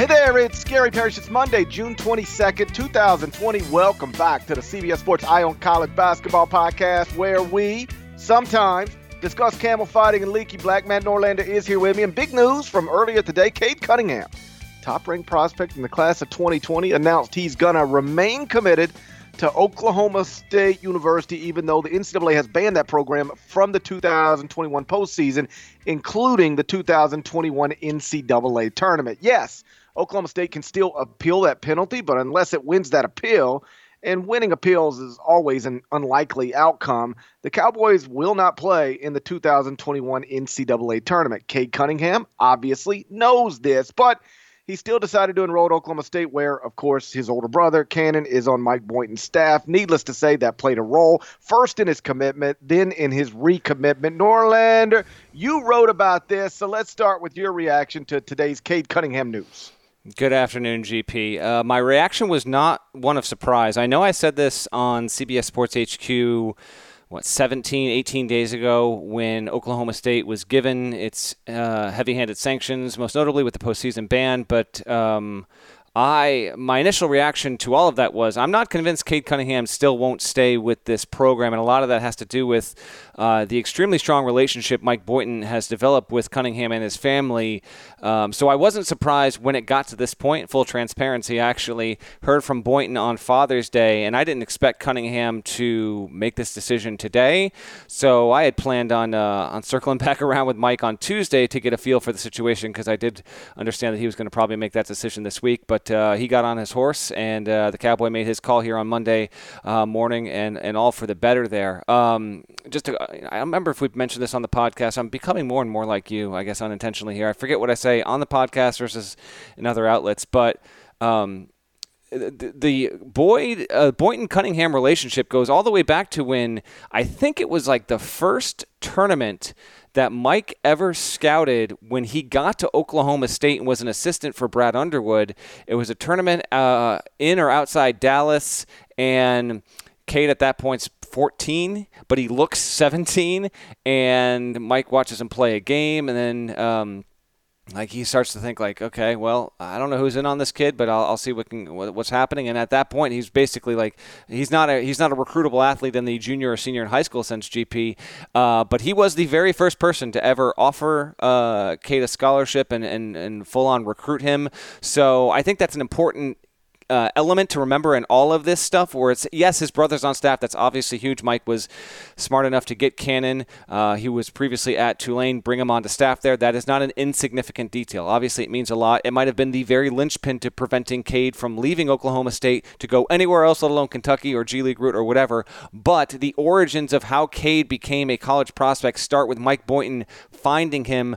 Hey there, it's Gary Parrish. It's Monday, June 22nd, 2020. Welcome back to the CBS Sports Eye on College Basketball Podcast, where we sometimes discuss camel fighting and leaky. Black Matt Norlander is here with me. And big news from earlier today Cade Cunningham, top ranked prospect in the class of 2020, announced he's going to remain committed to Oklahoma State University, even though the NCAA has banned that program from the 2021 postseason, including the 2021 NCAA tournament. Yes, Oklahoma State can still appeal that penalty, but unless it wins that appeal, and winning appeals is always an unlikely outcome. The Cowboys will not play in the 2021 NCAA tournament. Cade Cunningham obviously knows this, but he still decided to enroll at Oklahoma State, where, of course, his older brother, Cannon, is on Mike Boynton's staff. Needless to say, that played a role, first in his commitment, then in his recommitment. Norlander, you wrote about this, so let's start with your reaction to today's Cade Cunningham news. Good afternoon, GP. Uh, my reaction was not one of surprise. I know I said this on CBS Sports HQ, what, 17, 18 days ago when Oklahoma State was given its uh, heavy handed sanctions, most notably with the postseason ban. But um, I my initial reaction to all of that was I'm not convinced Cade Cunningham still won't stay with this program, and a lot of that has to do with uh, the extremely strong relationship Mike Boynton has developed with Cunningham and his family. Um, so I wasn't surprised when it got to this point. Full transparency, I actually heard from Boynton on Father's Day, and I didn't expect Cunningham to make this decision today. So I had planned on uh, on circling back around with Mike on Tuesday to get a feel for the situation because I did understand that he was going to probably make that decision this week, but but uh, he got on his horse, and uh, the Cowboy made his call here on Monday uh, morning, and, and all for the better there. Um, just to, I remember if we've mentioned this on the podcast, I'm becoming more and more like you, I guess unintentionally here. I forget what I say on the podcast versus in other outlets, but. Um, the, Boyd uh, Boynton Cunningham relationship goes all the way back to when I think it was like the first tournament that Mike ever scouted when he got to Oklahoma State and was an assistant for Brad Underwood. It was a tournament uh, in or outside Dallas, and Cade at that point's 14, but he looks 17. And Mike watches him play a game, and then um, like he starts to think like okay well i don't know who's in on this kid but i'll, I'll see what can, what's happening. And at that point he's basically like he's not a he's not a recruitable athlete in the junior or senior in high school since gp uh, but he was the very first person to ever offer uh, Cade a scholarship and, and, and full on recruit him. So i think that's an important uh, element to remember in all of this stuff where it's yes his brother's on staff. That's obviously huge. Mike was smart enough to get cannon. Uh, he was previously at tulane. Bring him onto staff there. That is not an insignificant detail. Obviously it means a lot. It might have been the very linchpin to preventing cade from leaving oklahoma state to go anywhere else let alone kentucky or g league route or whatever. But the origins of how cade became a college prospect start with mike boynton finding him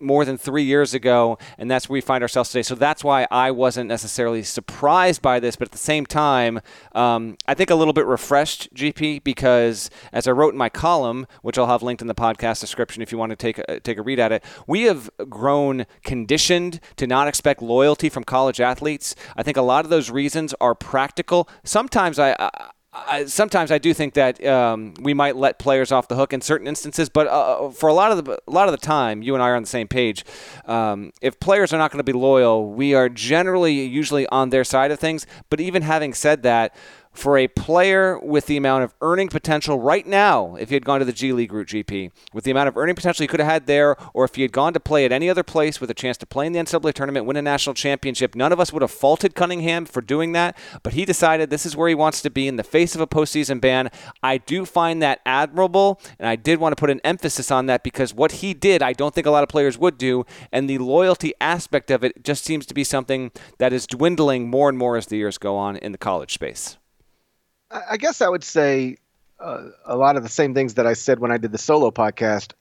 more than three years ago and that's where we find ourselves today. So that's why i wasn't necessarily surprised surprised by this, but at the same time, um, I think a little bit refreshed, GP, because as I wrote in my column, which I'll have linked in the podcast description if you want to take a, take a read at it, we have grown conditioned to not expect loyalty from college athletes. I think a lot of those reasons are practical. Sometimes I, I I, sometimes I do think that um, we might let players off the hook in certain instances, but uh, for a lot of the a lot of the time, you and I are on the same page. Um, if players are not going to be loyal, we are generally usually on their side of things. But even having said that, for a player with the amount of earning potential right now, if he had gone to the G League route GP, with the amount of earning potential he could have had there, or if he had gone to play at any other place with a chance to play in the NCAA tournament, win a national championship, none of us would have faulted Cunningham for doing that. But he decided this is where he wants to be in the face of a postseason ban. I do find that admirable, and I did want to put an emphasis on that because what he did, I don't think a lot of players would do, and the loyalty aspect of it just seems to be something that is dwindling more and more as the years go on in the college space. I guess I would say uh, a lot of the same things that I said when I did the solo podcast.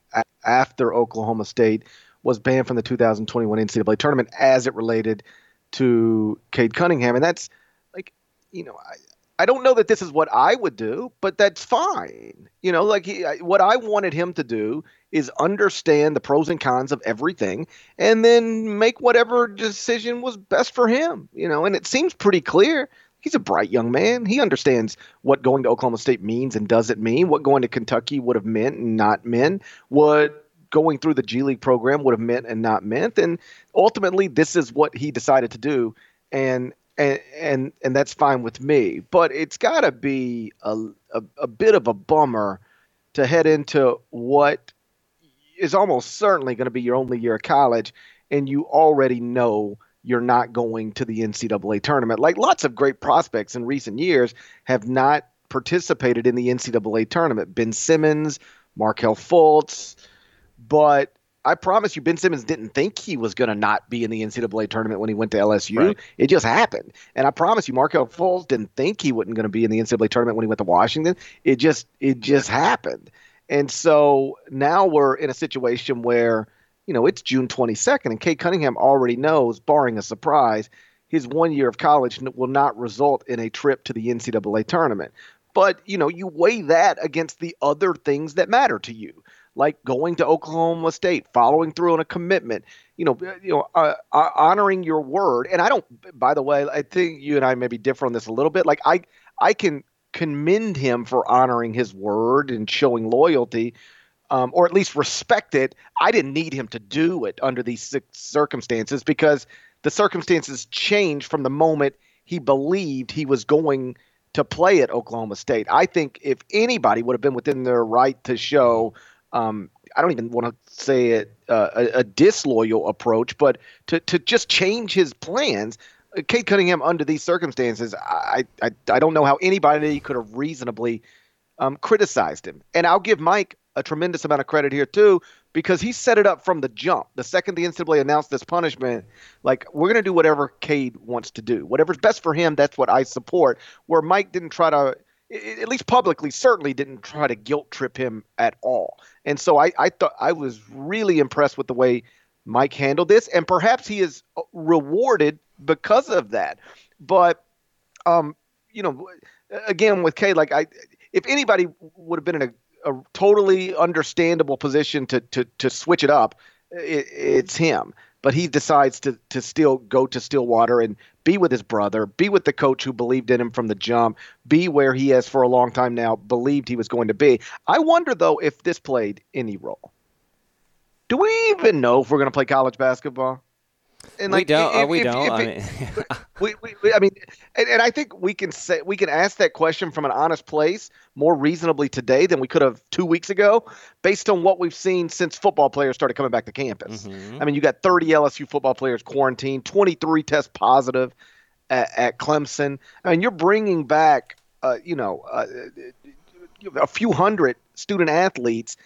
after Oklahoma State was banned from the 2021 NCAA tournament as it related to Cade Cunningham, and that's like, you know, I, I don't know that this is what I would do, but that's fine. You know, like he, what I wanted him to do is understand the pros and cons of everything and then make whatever decision was best for him, you know, and it seems pretty clear. He's a bright young man. He understands what going to Oklahoma State means and doesn't mean, what going to Kentucky would have meant and not meant, what going through the G League program would have meant and not meant. And ultimately, this is what he decided to do. And and and and that's fine with me. But it's got to be a, a, a bit of a bummer to head into what is almost certainly going to be your only year of college, and you already know you're not going to the NCAA tournament. Like lots of great prospects in recent years have not participated in the NCAA tournament. Ben Simmons, Markelle Fultz, but I promise you, Ben Simmons didn't think he was going to not be in the NCAA tournament when he went to LSU. Right. It just happened. And I promise you, Markelle Fultz didn't think he wasn't going to be in the NCAA tournament when he went to Washington. It just it just happened. And so now we're in a situation where, you know, it's June 22nd, and Cade Cunningham already knows, barring a surprise, his one year of college will not result in a trip to the NCAA tournament. But, you know, you weigh that against the other things that matter to you like going to Oklahoma State, following through on a commitment, you know, you know, uh, uh, honoring your word. And I don't. By the way, I think you and I maybe differ on this a little bit. Like I, I can commend him for honoring his word and showing loyalty. Um, or at least respect it. I didn't need him to do it under these circumstances because the circumstances changed from the moment he believed he was going to play at Oklahoma State. I think if anybody would have been within their right to show um, I don't even want to say it uh, a, a, disloyal approach, but to, to just change his plans. Uh, Cade Cunningham, under these circumstances, I, I, I don't know how anybody could have reasonably um, criticized him. And I'll give Mike a tremendous amount of credit here, too, because he set it up from the jump. The second the NCAA announced this punishment, like, we're going to do whatever Cade wants to do. Whatever's best for him, that's what I support. Where Mike didn't try to at least publicly, certainly didn't try to guilt trip him at all. And so I, I thought I was really impressed with the way Mike handled this, and perhaps he is uh, rewarded because of that. But, um, you know, again with Cade, like I, if anybody would have been in a, a totally understandable position to to to switch it up, it, it's him but he decides to to still go to Stillwater and be with his brother, be with the coach who believed in him from the jump, be where he has for a long time now believed he was going to be. I wonder though if this played any role. Do we even know if we're going to play college basketball? And like, we don't. If, we if, don't. If, I mean, we, we, I mean, and, and, I think we can say we can ask that question from an honest place more reasonably today than we could have two weeks ago, based on what we've seen since football players started coming back to campus. Mm-hmm. I mean, you got 30 LSU football players quarantined, 23 test positive at, at Clemson. I mean, you're bringing back, uh, you know, uh, a few hundred student athletes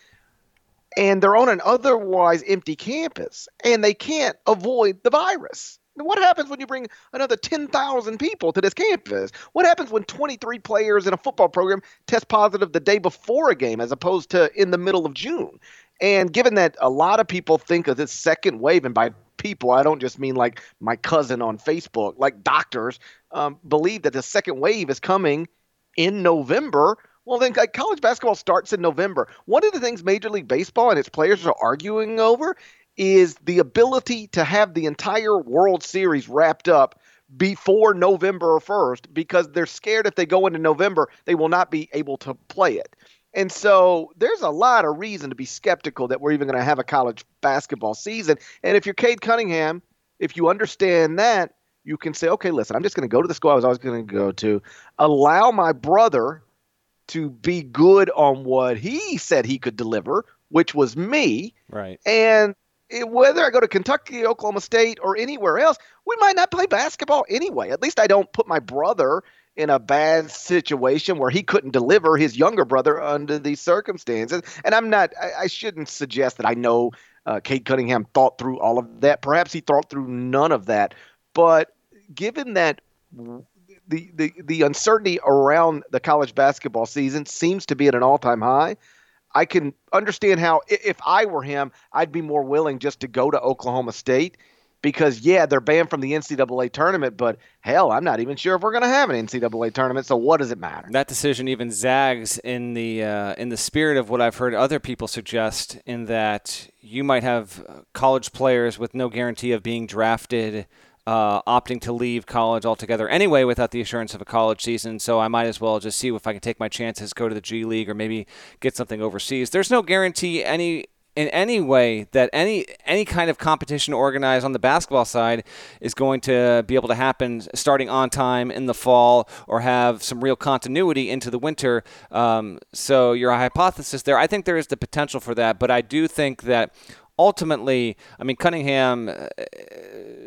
and they're on an otherwise empty campus and they can't avoid the virus. What happens when you bring another 10,000 people to this campus? What happens when 23 players in a football program test positive the day before a game as opposed to in the middle of June? And given that a lot of people think of this second wave, and by people, I don't just mean like my cousin on Facebook, like doctors um, believe that the second wave is coming in November well, then college basketball starts in November. One of the things Major League Baseball and its players are arguing over is the ability to have the entire World Series wrapped up before November 1st because they're scared if they go into November, they will not be able to play it. And so there's a lot of reason to be skeptical that we're even going to have a college basketball season. And if you're Cade Cunningham, if you understand that, you can say, okay, listen, I'm just going to go to the school I was always going to go to, allow my brother to be good on what he said he could deliver, which was me. Right. And it, whether I go to Kentucky, Oklahoma State, or anywhere else, we might not play basketball anyway. At least I don't put my brother in a bad situation where he couldn't deliver his younger brother under these circumstances. And I'm not, I, I shouldn't suggest that I know uh, Cade Cunningham thought through all of that. Perhaps he thought through none of that. But given that the, the, the uncertainty around the college basketball season seems to be at an all time high. I can understand how if I were him, I'd be more willing just to go to Oklahoma State because yeah, they're banned from the NCAA tournament, but hell, I'm not even sure if we're going to have an NCAA tournament. So what does it matter? That decision even zags in the uh, in the spirit of what I've heard other people suggest, in that you might have college players with no guarantee of being drafted. Uh, opting to leave college altogether anyway without the assurance of a college season. So I might as well just see if I can take my chances, go to the G League, or maybe get something overseas. There's no guarantee any in any way that any any kind of competition organized on the basketball side is going to be able to happen starting on time in the fall or have some real continuity into the winter. Um, so your hypothesis there, I think there is the potential for that, but I do think that ultimately, I mean Cunningham, uh,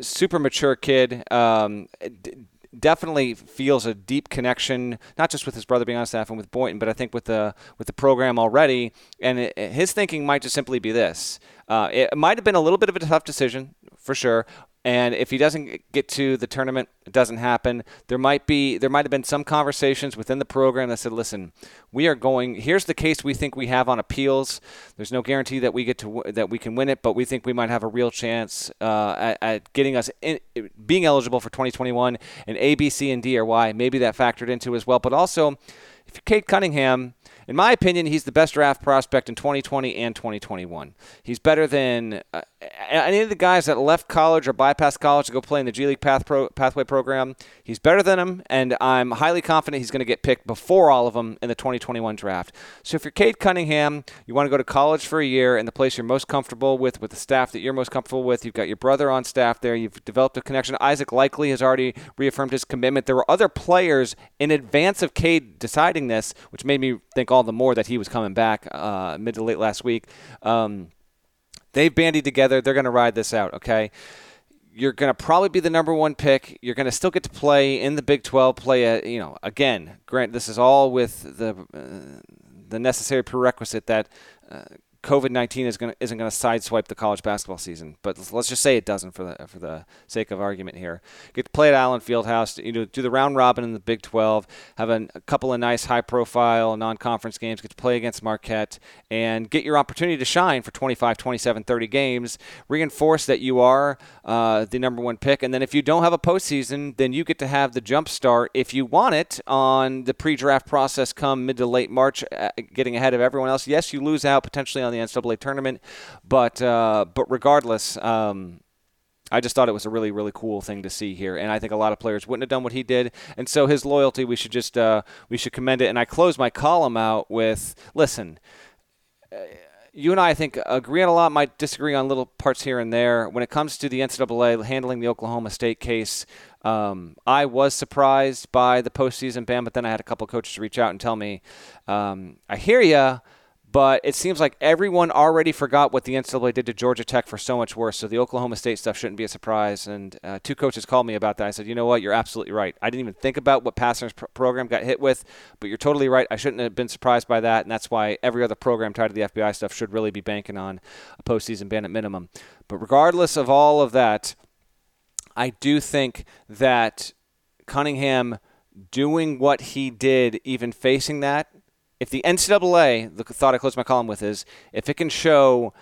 super mature kid. Um, d- definitely feels a deep connection, not just with his brother being on staff and with Boynton, but I think with the with the program already. And it, his thinking might just simply be this: uh, it might have been a little bit of a tough decision for sure, and if he doesn't get to the tournament, it doesn't happen. There might be there might have been some conversations within the program that said, "Listen, we are going. Here's the case we think we have on appeals. There's no guarantee that we get to that we can win it, but we think we might have a real chance uh, at, at, getting us in, being eligible for 2021. And A, B, C, and D are why. Maybe that factored into as well. But also, if Cade Cunningham." In my opinion, he's the best draft prospect in 2020 and 2021. He's better than uh, any of the guys that left college or bypassed college to go play in the G League path pro, pathway program. He's better than him, and I'm highly confident he's going to get picked before all of them in the 2021 draft. So if you're Cade Cunningham, you want to go to college for a year in the place you're most comfortable with, with the staff that you're most comfortable with. You've got your brother on staff there. You've developed a connection. Isaac Likekele has already reaffirmed his commitment. There were other players in advance of Cade deciding this, which made me think all the more that he was coming back uh, mid to late last week. Um, they've bandied together. They're going to ride this out, okay? You're going to probably be the number one pick. You're going to still get to play in the Big 12. Play a, you know, again, grant this is all with the uh, the necessary prerequisite that uh, COVID nineteen is going isn't going to sideswipe the college basketball season, but let's just say it doesn't for the for the sake of argument here. Get to play at Allen Fieldhouse, you know, do the round robin in the Big 12, have a, a couple of nice high profile non conference games, get to play against Marquette, and get your opportunity to shine for 25, 27, 30 games. Reinforce that you are uh, the number one pick, and then if you don't have a postseason, then you get to have the jump start if you want it on the pre-draft process come mid to late March, uh, getting ahead of everyone else. Yes, you lose out potentially on the the NCAA tournament. But uh, but regardless. Um, I just thought it was a really, really cool thing to see here, and I think a lot of players wouldn't have done what he did, and so his loyalty, we should just uh, we should commend it. And I close my column out with, listen, uh, you and I, I think agree on a lot, might disagree on little parts here and there. When it comes to the NCAA handling the Oklahoma State case, um, I was surprised by the postseason ban, but then I had a couple coaches reach out and tell me, um, I hear you but it seems like everyone already forgot what the NCAA did to Georgia Tech for so much worse. So the Oklahoma State stuff shouldn't be a surprise. And uh, two coaches called me about that. I said, you know what? You're absolutely right. I didn't even think about what Pastner's pr- program got hit with, but you're totally right. I shouldn't have been surprised by that. And that's why every other program tied to the FBI stuff should really be banking on a postseason ban at minimum. But regardless of all of that, I do think that Cunningham doing what he did, even facing that, if the NCAA, the thought I close my column with is, if it can show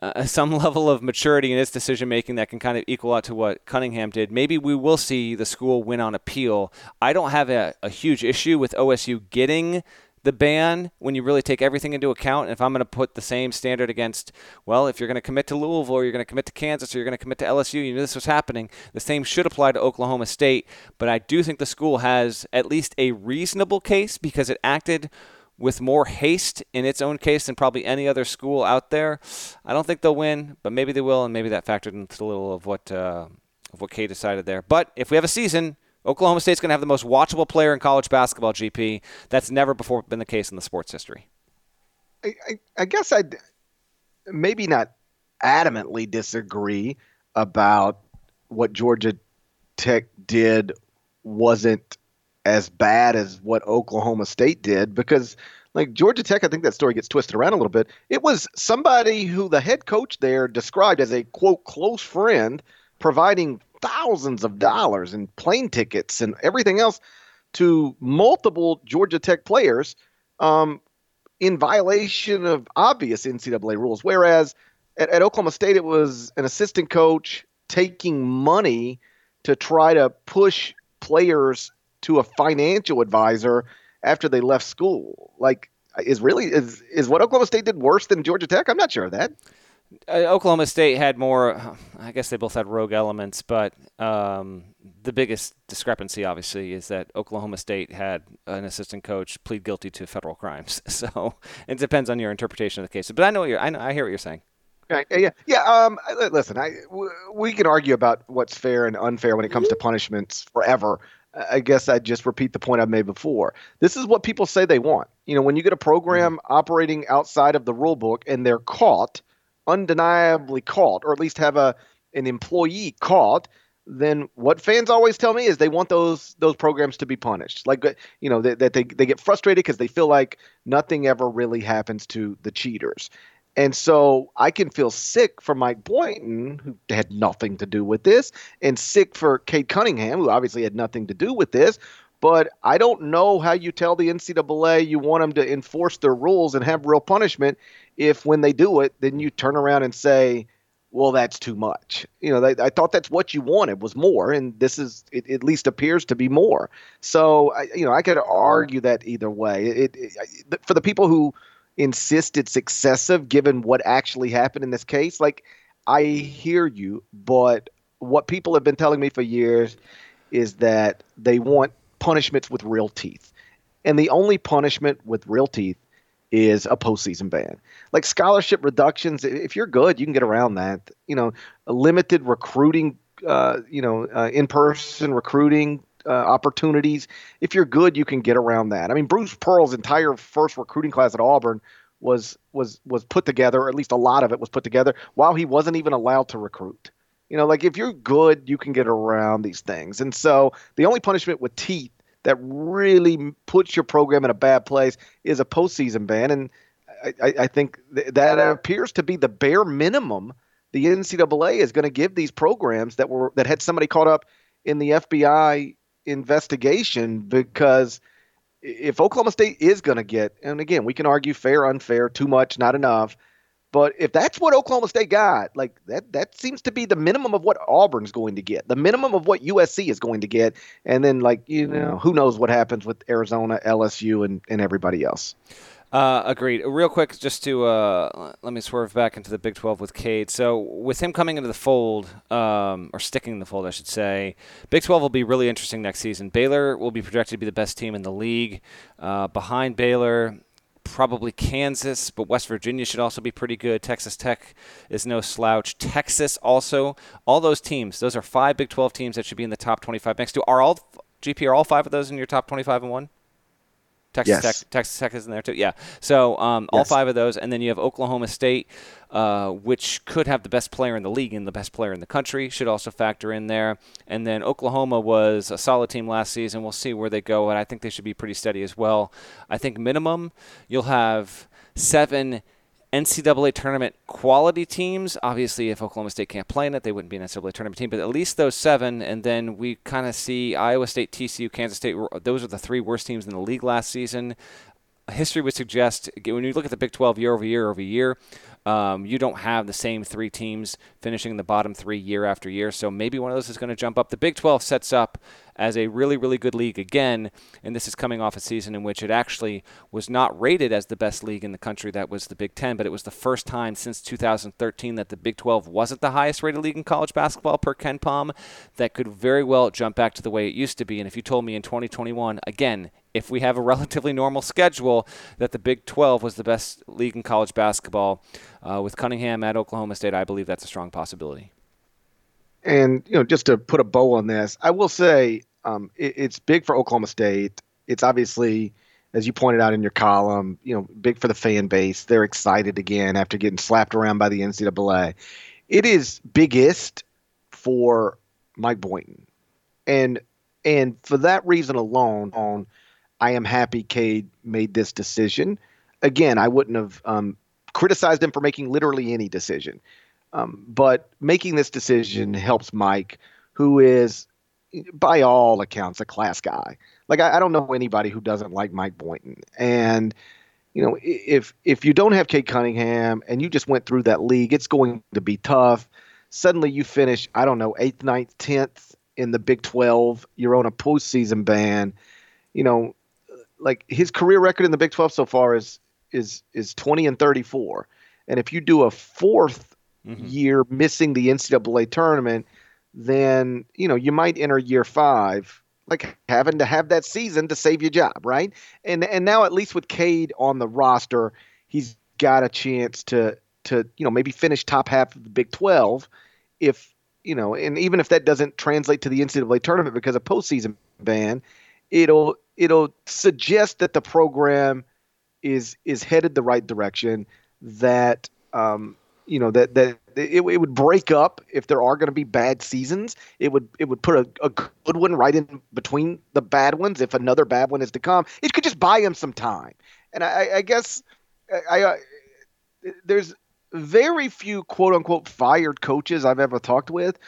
uh, some level of maturity in its decision making that can kind of equal out to what Cunningham did, maybe we will see the school win on appeal. I don't have a, a huge issue with OSU getting the ban when you really take everything into account. And if I'm going to put the same standard against, well, if you're going to commit to Louisville, or you're going to commit to Kansas, or you're going to commit to LSU, you knew this was happening. The same should apply to Oklahoma State. But I do think the school has at least a reasonable case because it acted with more haste in its own case than probably any other school out there. I don't think they'll win, but maybe they will, and maybe that factored into a little of what uh, of what Cade decided there. But if we have a season, Oklahoma State's going to have the most watchable player in college basketball. GP that's never before been the case in the sports history. I, I, I guess I'd maybe not adamantly disagree about what Georgia Tech did wasn't as bad as what Oklahoma State did because like Georgia Tech, I think that story gets twisted around a little bit. It was somebody who the head coach there described as a quote close friend, providing thousands of dollars in plane tickets and everything else to multiple Georgia Tech players. Um, in violation of obvious NCAA rules. Whereas at, at Oklahoma State, it was an assistant coach taking money to try to push players to a financial advisor after they left school. Like, is really is is what Oklahoma State did worse than Georgia Tech? I'm not sure of that. Uh, Oklahoma State had more. I guess they both had rogue elements, but um, the biggest discrepancy, obviously, is that Oklahoma State had an assistant coach plead guilty to federal crimes. So it depends on your interpretation of the case. But I know what you're. I, know, I hear what you're saying. Right. Yeah. Yeah. Um, listen, I, we can argue about what's fair and unfair when it comes to punishments forever. I guess I'd just repeat the point I made before. This is what people say they want. You know, when you get a program mm-hmm. operating outside of the rule book and they're caught, undeniably caught, or at least have a an employee caught, then what fans always tell me is they want those those programs to be punished. Like you know that, that they they get frustrated because they feel like nothing ever really happens to the cheaters. And so I can feel sick for Mike Boynton, who had nothing to do with this, and sick for Cade Cunningham, who obviously had nothing to do with this. But I don't know how you tell the NCAA you want them to enforce their rules and have real punishment if, when they do it, then you turn around and say, well, that's too much. You know, they, I thought that's what you wanted was more, and this is it, at least appears to be more. So, I, you know, I could argue that either way. It, it, for the people who insist it's excessive given what actually happened in this case. Like, I hear you, but what people have been telling me for years is that they want punishments with real teeth. And the only punishment with real teeth is a postseason ban. Like scholarship reductions, if you're good, you can get around that. You know, limited recruiting, uh, you know, uh, in person recruiting uh, opportunities. If you're good, you can get around that. I mean, Bruce Pearl's entire first recruiting class at Auburn was was was put together, or at least a lot of it was put together, while he wasn't even allowed to recruit. You know, like if you're good, you can get around these things. And so the only punishment with teeth that really puts your program in a bad place is a postseason ban. And I, I think th- that appears to be the bare minimum the NCAA is going to give these programs that were that had somebody caught up in the FBI investigation because if Oklahoma State is going to get, and again, we can argue fair, unfair, too much, not enough. But if that's what Oklahoma State got, like that, that seems to be the minimum of what Auburn's going to get, the minimum of what USC is going to get, and then like you know, who knows what happens with Arizona, LSU, and and everybody else. Uh, agreed. Real quick, just to uh, let me swerve back into the Big 12 with Cade. So, with him coming into the fold, um, or sticking in the fold, I should say, Big 12 will be really interesting next season. Baylor will be projected to be the best team in the league. Uh, behind Baylor, probably Kansas, but West Virginia should also be pretty good. Texas Tech is no slouch. Texas also. All those teams, those are five Big 12 teams that should be in the top 25 next to. Are all GP? Are all five of those in your top 25 and one? Texas yes. Tech, Texas Tech is in there too. Yeah. So um, all yes. five of those, and then you have Oklahoma State, uh, which could have the best player in the league and the best player in the country, should also factor in there. And then Oklahoma was a solid team last season. We'll see where they go, and I think they should be pretty steady as well. I think minimum you'll have seven NCAA tournament quality teams. Obviously, if Oklahoma State can't play in it, they wouldn't be an NCAA tournament team. But at least those seven, and then we kind of see Iowa State, TCU, Kansas State. Those are the three worst teams in the league last season. History would suggest when you look at the Big 12 year over year over year, um, you don't have the same three teams finishing in the bottom three year after year. So maybe one of those is going to jump up. The Big 12 sets up as a really, really good league again, and this is coming off a season in which it actually was not rated as the best league in the country. That was the Big 10, but it was the first time since 2013 that the Big 12 wasn't the highest rated league in college basketball per KenPom. That could very well jump back to the way it used to be. And if you told me in 2021, again, if we have a relatively normal schedule, that the Big 12 was the best league in college basketball. Uh, with Cunningham at Oklahoma State, I believe that's a strong possibility. And you know, just to put a bow on this, I will say um, it, it's big for Oklahoma State. It's obviously, as you pointed out in your column, you know, big for the fan base. They're excited again after getting slapped around by the NCAA. It is biggest for Mike Boynton, and and for that reason alone, on I am happy Cade made this decision. Again, I wouldn't have um, criticized him for making literally any decision. Um, but making this decision helps Mike, who is, by all accounts, a class guy. Like, I, I don't know anybody who doesn't like Mike Boynton. And you know, if if you don't have Cade Cunningham and you just went through that league, it's going to be tough. Suddenly you finish, I don't know, eighth, ninth, tenth in the Big Twelve. You're on a postseason ban. You know, like his career record in the Big Twelve so far is is is 20 and 34. And if you do a 4th mm-hmm. year missing the NCAA tournament, then you know you might enter year five like having to have that season to save your job, right? And and now at least with Cade on the roster, he's got a chance to to you know maybe finish top half of the Big Twelve, if you know, and even if that doesn't translate to the NCAA tournament because of postseason ban, it'll it'll suggest that the program is is headed the right direction. That um, you know that that it, it would break up if there are going to be bad seasons. It would it would put a, a good one right in between the bad ones if another bad one is to come. It could just buy him some time. And I, I guess I, I uh, there's very few quote unquote fired coaches I've ever talked with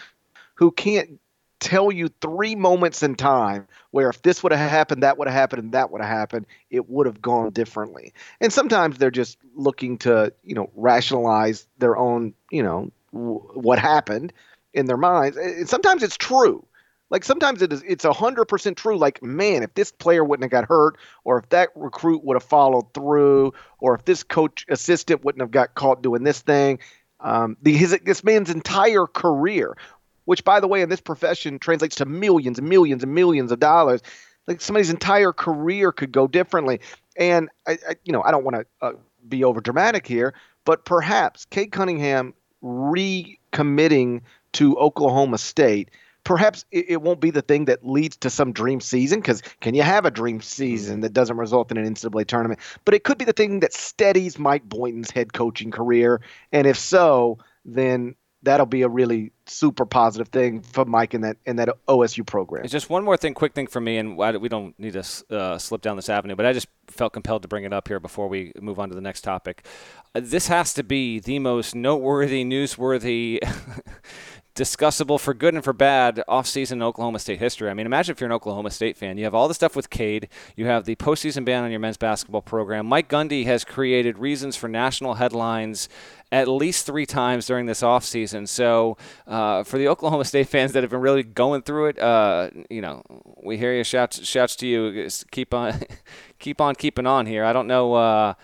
who can't tell you three moments in time where if this would have happened, that would have happened, and that would have happened, it would have gone differently. And sometimes they're just looking to, you know, rationalize their own, you know, w- what happened in their minds. And sometimes it's true. Like sometimes it is, it's hundred percent true. Like, man, if this player wouldn't have got hurt, or if that recruit would have followed through, or if this coach assistant wouldn't have got caught doing this thing, um, the, his, this man's entire career which by the way in this profession translates to millions and millions and millions of dollars. Like somebody's entire career could go differently. And i, I you know i don't want to uh, be over dramatic here but perhaps cade cunningham recommitting to oklahoma state perhaps it, it, won't be the thing that leads to some dream season because can you have a dream season that doesn't result in an NCAA tournament? But it could be the thing that steadies Mike Boynton's head coaching career, and if so, then that'll be a really super positive thing for Mike in that in that OSU program. Just one more thing, quick thing for me, and we don't need to uh, slip down this avenue, but I just felt compelled to bring it up here before we move on to the next topic. Uh, this has to be the most noteworthy, newsworthy discussable for good and for bad offseason Oklahoma State history. I mean, imagine if you're an Oklahoma State fan. You have all the stuff with Cade. You have the postseason ban on your men's basketball program. Mike Gundy has created reasons for national headlines at least three times during this offseason. So uh, for the Oklahoma State fans that have been really going through it, uh, you know, we hear you. Shouts, shouts to you. Keep on, keep on keeping on here. I don't know. Uh,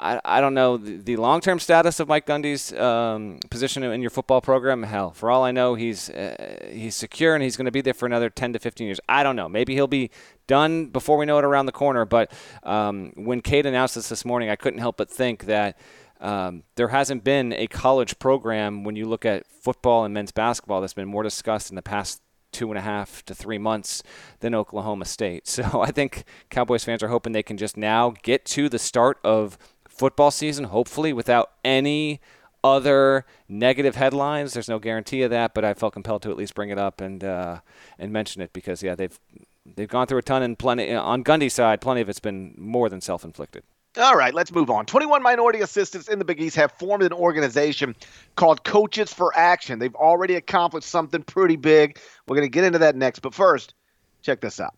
I, I don't know the, the long term status of Mike Gundy's um, position in your football program. Hell, for all I know, he's uh, he's secure and he's going to be there for another 10 to 15 years. I don't know. Maybe he'll be done before we know it around the corner. But um, when Cade announced this this morning, I couldn't help but think that um, there hasn't been a college program when you look at football and men's basketball that's been more discussed in the past two and a half to three months than Oklahoma State. So I think Cowboys fans are hoping they can just now get to the start of football season, hopefully without any other negative headlines. There's no guarantee of that, but I felt compelled to at least bring it up and uh, and mention it because yeah, they've they've gone through a ton and plenty on Gundy's side. Plenty of it's been more than self-inflicted. All right, let's move on. 21 minority assistants in the Big East have formed an organization called Coaches for Action. They've already accomplished something pretty big. We're going to get into that next, but first, check this out.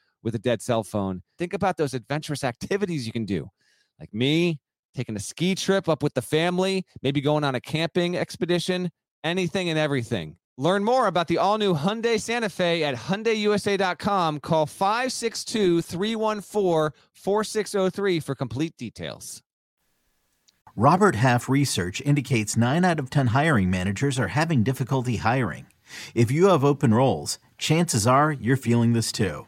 with a dead cell phone. Think about those adventurous activities you can do, like me taking a ski trip up with the family, maybe going on a camping expedition, anything and everything. Learn more about the all new Hyundai Santa Fe at HyundaiUSA.com. Call 562 314 4603 for complete details. Robert Half research indicates 9 out of 10 hiring managers are having difficulty hiring. If you have open roles, chances are you're feeling this too.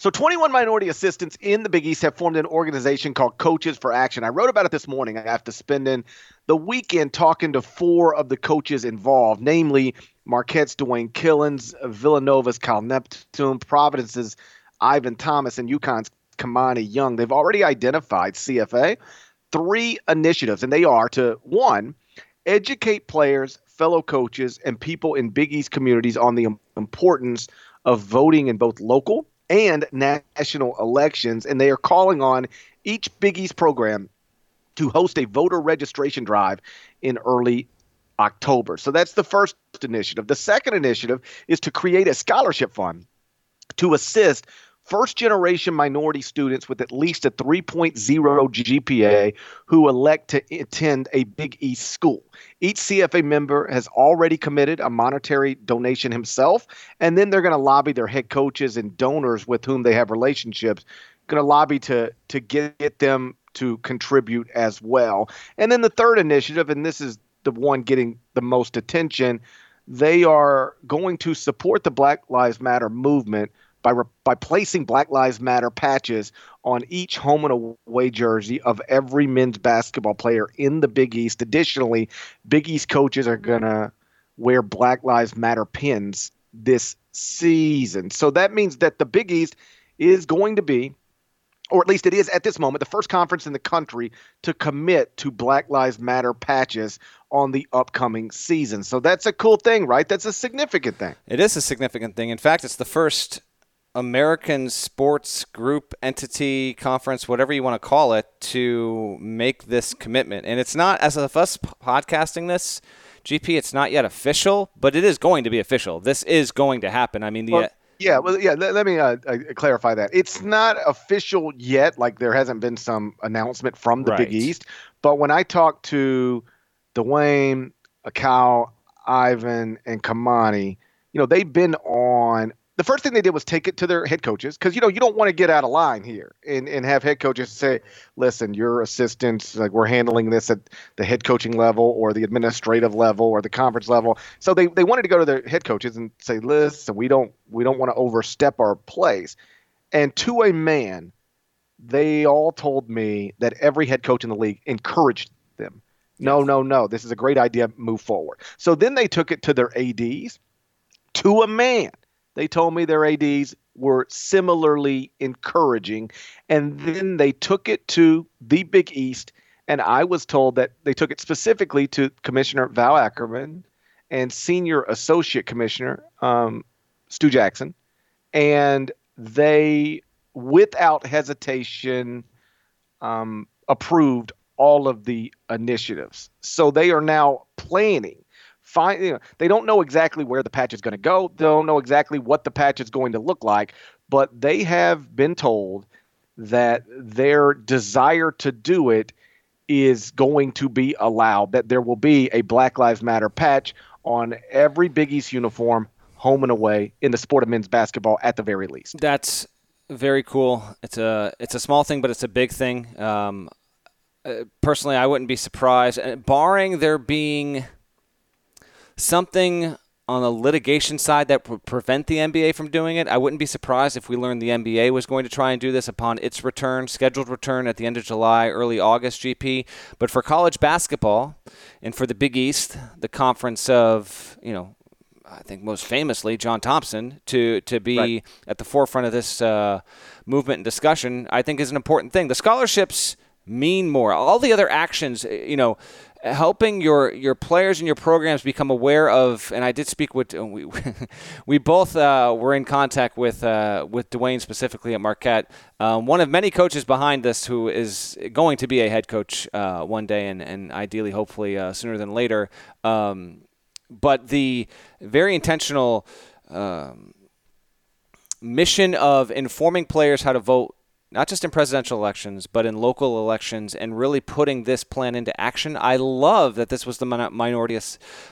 So, 21 minority assistants in the Big East have formed an organization called Coaches for Action. I wrote about it this morning after spending the weekend talking to four of the coaches involved, namely Marquette's Dwayne Killings, Villanova's Kyle Neptune, Providence's Ivan Thomas, and UConn's Kimani Young. They've already identified CFA three initiatives, and they are to one, educate players, fellow coaches, and people in Big East communities on the importance of voting in both local and national elections, and they are calling on each Big East program to host a voter registration drive in early October. So that's the first initiative. The second initiative is to create a scholarship fund to assist first generation minority students with at least a 3.0 GPA who elect to attend a Big East school. Each CFA member has already committed a monetary donation himself, and then they're going to lobby their head coaches and donors with whom they have relationships, going to lobby to to get them to contribute as well. And then the third initiative, and this is the one getting the most attention, they are going to support the Black Lives Matter movement by re- by placing Black Lives Matter patches on each home and away jersey of every men's basketball player in the Big East. Additionally, Big East coaches are gonna wear Black Lives Matter pins this season. So that means that the Big East is going to be or at least it is at this moment, the first conference in the country to commit to Black Lives Matter patches on the upcoming season. So that's a cool thing, right? That's a significant thing. It is a significant thing. In fact, it's the first American sports group, entity, conference, whatever you want to call it, to make this commitment. And it's not, as of us podcasting this, GP, it's not yet official, but it is going to be official. This is going to happen. I mean, the. Well, yeah, well, yeah. Let, let me uh, uh, clarify that. It's not official yet. Like there hasn't been some announcement from the Right. Big East. But when I talked to Dwayne, Cal, Ivan, and Kimani, you know, they've been on. The first thing they did was take it to their head coaches because you know you don't want to get out of line here and, and have head coaches say, "Listen, your assistants like we're handling this at the head coaching level or the administrative level or the conference level." So they, they wanted to go to their head coaches and say, "Listen, we don't we don't want to overstep our place." And to a man, they all told me that every head coach in the league encouraged them. No, no, no. This is a great idea. Move forward. So then they took it to their ADs. To a man, they told me their ADs were similarly encouraging. And then they took it to the Big East. And I was told that they took it specifically to Commissioner Val Ackerman and Senior Associate Commissioner um, Stu Jackson. And they, without hesitation, um, approved all of the initiatives. So they are now planning. Find, you know, they don't know exactly where the patch is going to go. They don't know exactly what the patch is going to look like, but they have been told that their desire to do it is going to be allowed. That there will be a Black Lives Matter patch on every Big East uniform, home and away, in the sport of men's basketball at the very least. That's very cool. It's a it's a small thing, but it's a big thing. Um, uh, personally, I wouldn't be surprised, barring there being something on the litigation side that would prevent the NBA from doing it. I wouldn't be surprised if we learned the NBA was going to try and do this upon its return, scheduled return at the end of July, early August. GP, but for college basketball and for the Big East, the conference of you know I think most famously John Thompson to to be Right. at the forefront of this uh, movement and discussion, I think is an important thing. The scholarships mean more. All the other actions, you know, helping your your players and your programs become aware of. And I did speak with uh, we we both uh, were in contact with uh, with Dwayne specifically at Marquette, um, one of many coaches behind this who is going to be a head coach uh, one day, and and ideally, hopefully, uh, sooner than later. Um, but the very intentional um, mission of informing players how to vote, not just in presidential elections, but in local elections, and really putting this plan into action. I love that this was the minority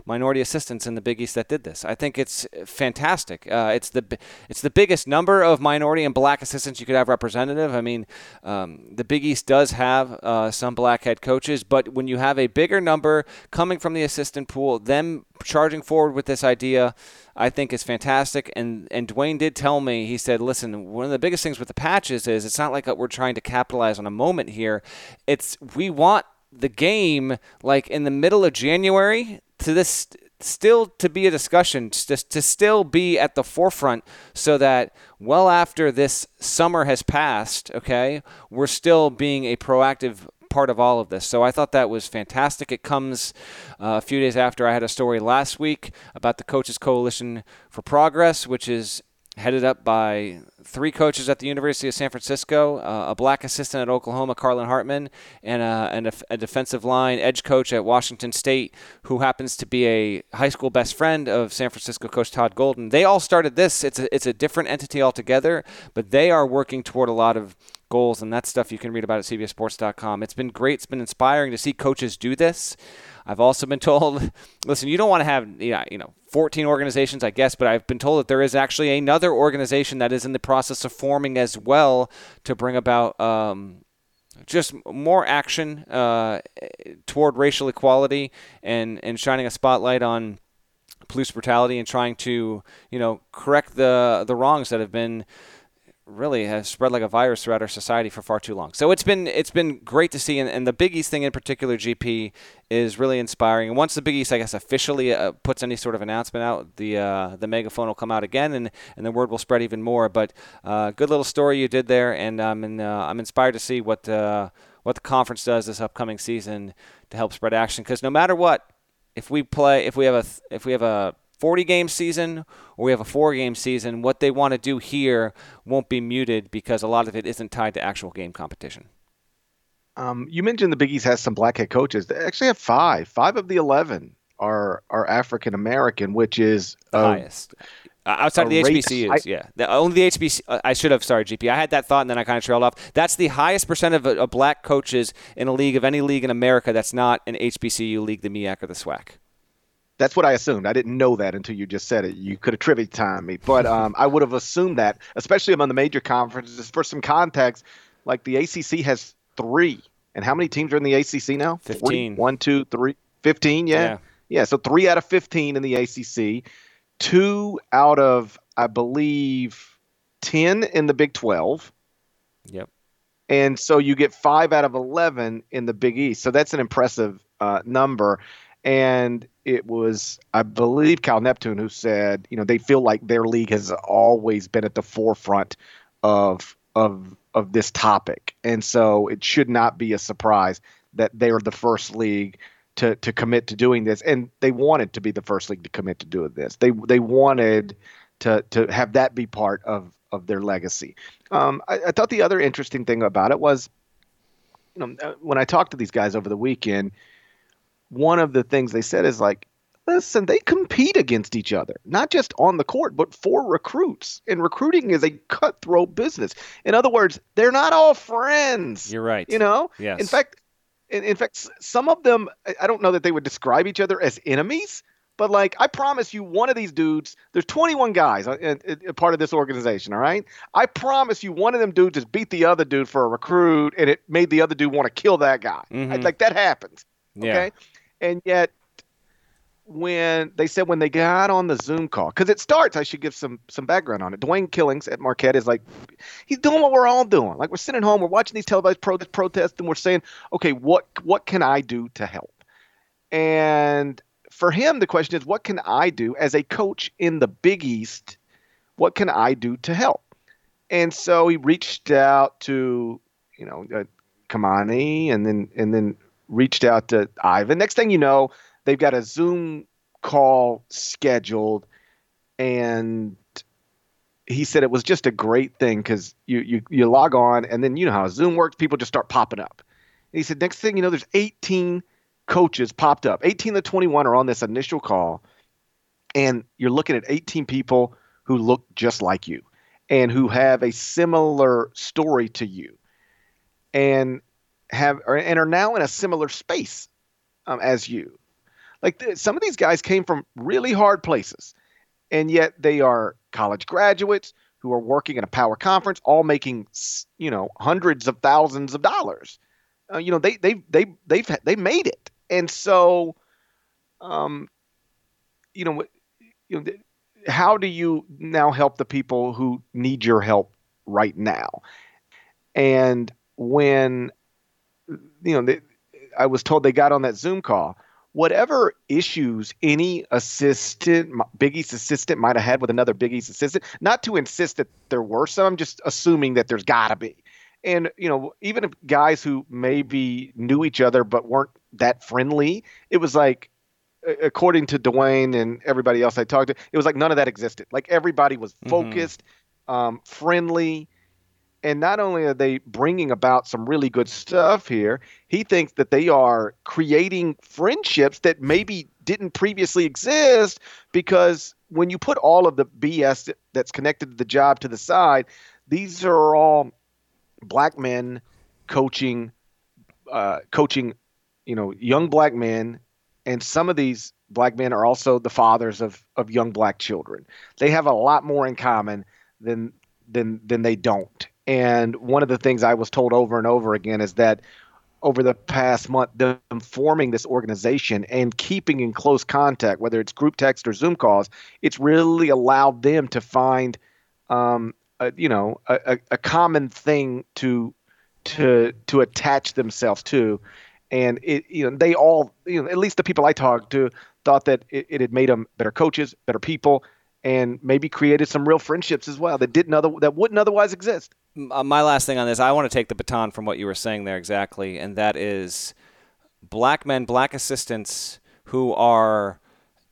minority assistants in the Big East that did this. I think it's fantastic. Uh, it's the it's the biggest number of minority and black assistants you could have representative. I mean, um, the Big East does have uh, some black head coaches, but when you have a bigger number coming from the assistant pool, them charging forward with this idea, I think is fantastic. And and Dwayne did tell me he said, listen, one of the biggest things with the patches is it's not like we're trying to capitalize on a moment here. It's we want the game like in the middle of January to this still to be a discussion, just to still be at the forefront so that well after this summer has passed, okay, we're still being a proactive part of all of this. So I thought that was fantastic. It comes uh, a few days after I had a story last week about the Coaches Coalition for Progress, which is headed up by three coaches at the University of San Francisco, uh, a black assistant at Oklahoma, Carlin Hartman, and, a, and a, a, defensive line edge coach at Washington State, who happens to be a high school best friend of San Francisco coach Todd Golden. They all started this. It's a, it's a different entity altogether, but they are working toward a lot of goals, and that stuff you can read about at CBSSports.com. It's been great. It's been inspiring to see coaches do this. I've also been told, listen, you don't want to have you know 14 organizations, I guess, but I've been told that there is actually another organization that is in the process of forming as well to bring about um, just more action uh, toward racial equality and and shining a spotlight on police brutality and trying to you know correct the the wrongs that have been really has spread like a virus throughout our society for far too long. So it's been it's been great to see, and, and the Big East thing in particular, GP, is really inspiring. And once the Big East, I guess, officially uh, puts any sort of announcement out, the uh, the megaphone will come out again, and, and the word will spread even more. But uh, good little story you did there, and um, and uh, I'm inspired to see what uh, what the conference does this upcoming season to help spread action. Because no matter what, if we play, if we have a if we have a 40 game season or we have a four game season, what they want to do here won't be muted because a lot of it isn't tied to actual game competition. Um, you mentioned the Big East has some black head coaches. They actually have five. Five of the 11 are are African American, which is the highest. Uh, outside of the HBCUs, I, yeah. The, only the HBC. Uh, I should have. Sorry, GP. I had that thought, and then I kind of trailed off. That's the highest percent of, of black coaches in a league of any league in America that's not an HBCU league, the MEAC or the SWAC. That's what I assumed. I didn't know that until you just said it. You could have trivia timed me, but um, I would have assumed that, especially among the major conferences. For some context, like the ACC has three, and how many teams are in the ACC now? Fifteen. One, two, three. Fifteen. Yeah. yeah. Yeah. So three out of fifteen in the ACC, two out of I believe ten in the Big Twelve. Yep. And so you get five out of eleven in the Big East. So that's an impressive uh, number and it was I believe Kyle Neptune who said, you know, they feel like their league has always been at the forefront of of of this topic, and so it should not be a surprise that they're the first league to to commit to doing this, and they wanted to be the first league to commit to doing this. They they wanted to to have that be part of of their legacy. Um, I, I thought the other interesting thing about it was, you know, uh, when I talked to these guys over the weekend one of the things they said is like, listen, they compete against each other, not just on the court, but for recruits. And recruiting is a cutthroat business. In other words, they're not all friends. You're right. You know? Yes. In fact, in, in fact, some of them, I don't know that they would describe each other as enemies, but like, I promise you, one of these dudes, there's 21 guys a, a, a part of this organization, all right? I promise you, one of them dudes just beat the other dude for a recruit, and it made the other dude want to kill that guy. Mm-hmm. Like, that happens. Okay. Yeah. And yet, when they said when they got on the Zoom call, because it starts, I should give some some background on it. Dwayne Killings at Marquette is like, he's doing what we're all doing. Like we're sitting home, we're watching these televised pro- protests, and we're saying, okay, what what can I do to help? And for him, the question is, what can I do as a coach in the Big East? What can I do to help? And so he reached out to, you know, uh, Kimani, and then and then reached out to Ivan. Next thing you know, they've got a Zoom call scheduled, and he said it was just a great thing because you, you you log on and then you know how Zoom works. People just start popping up. And he said next thing you know, there's 18 coaches popped up. 18 to 21 are on this initial call, and you're looking at 18 people who look just like you and who have a similar story to you. And have and are now in a similar space um, as you. Like the, some of these guys came from really hard places, and yet they are college graduates who are working in a power conference, all making you know hundreds of thousands of dollars. Uh, you know they they they they've they made it, and so um, you know, you know, how do you now help the people who need your help right now? And when you know, they, I was told they got on that Zoom call. Whatever issues any assistant, Big East assistant might have had with another Big East assistant, not to insist that there were some, I'm just assuming that there's got to be. And, you know, even if guys who maybe knew each other but weren't that friendly, it was like, according to Dwayne and everybody else I talked to, it was like none of that existed. Like everybody was mm-hmm. focused, mm-hmm. um, friendly, and not only are they bringing about some really good stuff here, he thinks that they are creating friendships that maybe didn't previously exist because when you put all of the BS that's connected to the job to the side, these are all black men coaching, uh, coaching, you know, young black men, and some of these black men are also the fathers of of young black children. They have a lot more in common than than than they don't. And one of the things I was told over and over again is that over the past month, them forming this organization and keeping in close contact, whether it's group text or Zoom calls, it's really allowed them to find, um, a, you know, a, a common thing to to to attach themselves to, and it, you know, they all, you know, at least the people I talked to thought that it, it had made them better coaches, better people, and maybe created some real friendships as well that didn't other that wouldn't otherwise exist. Uh, my last thing on this, I want to take the baton from what you were saying there exactly, and that is black men, black assistants who are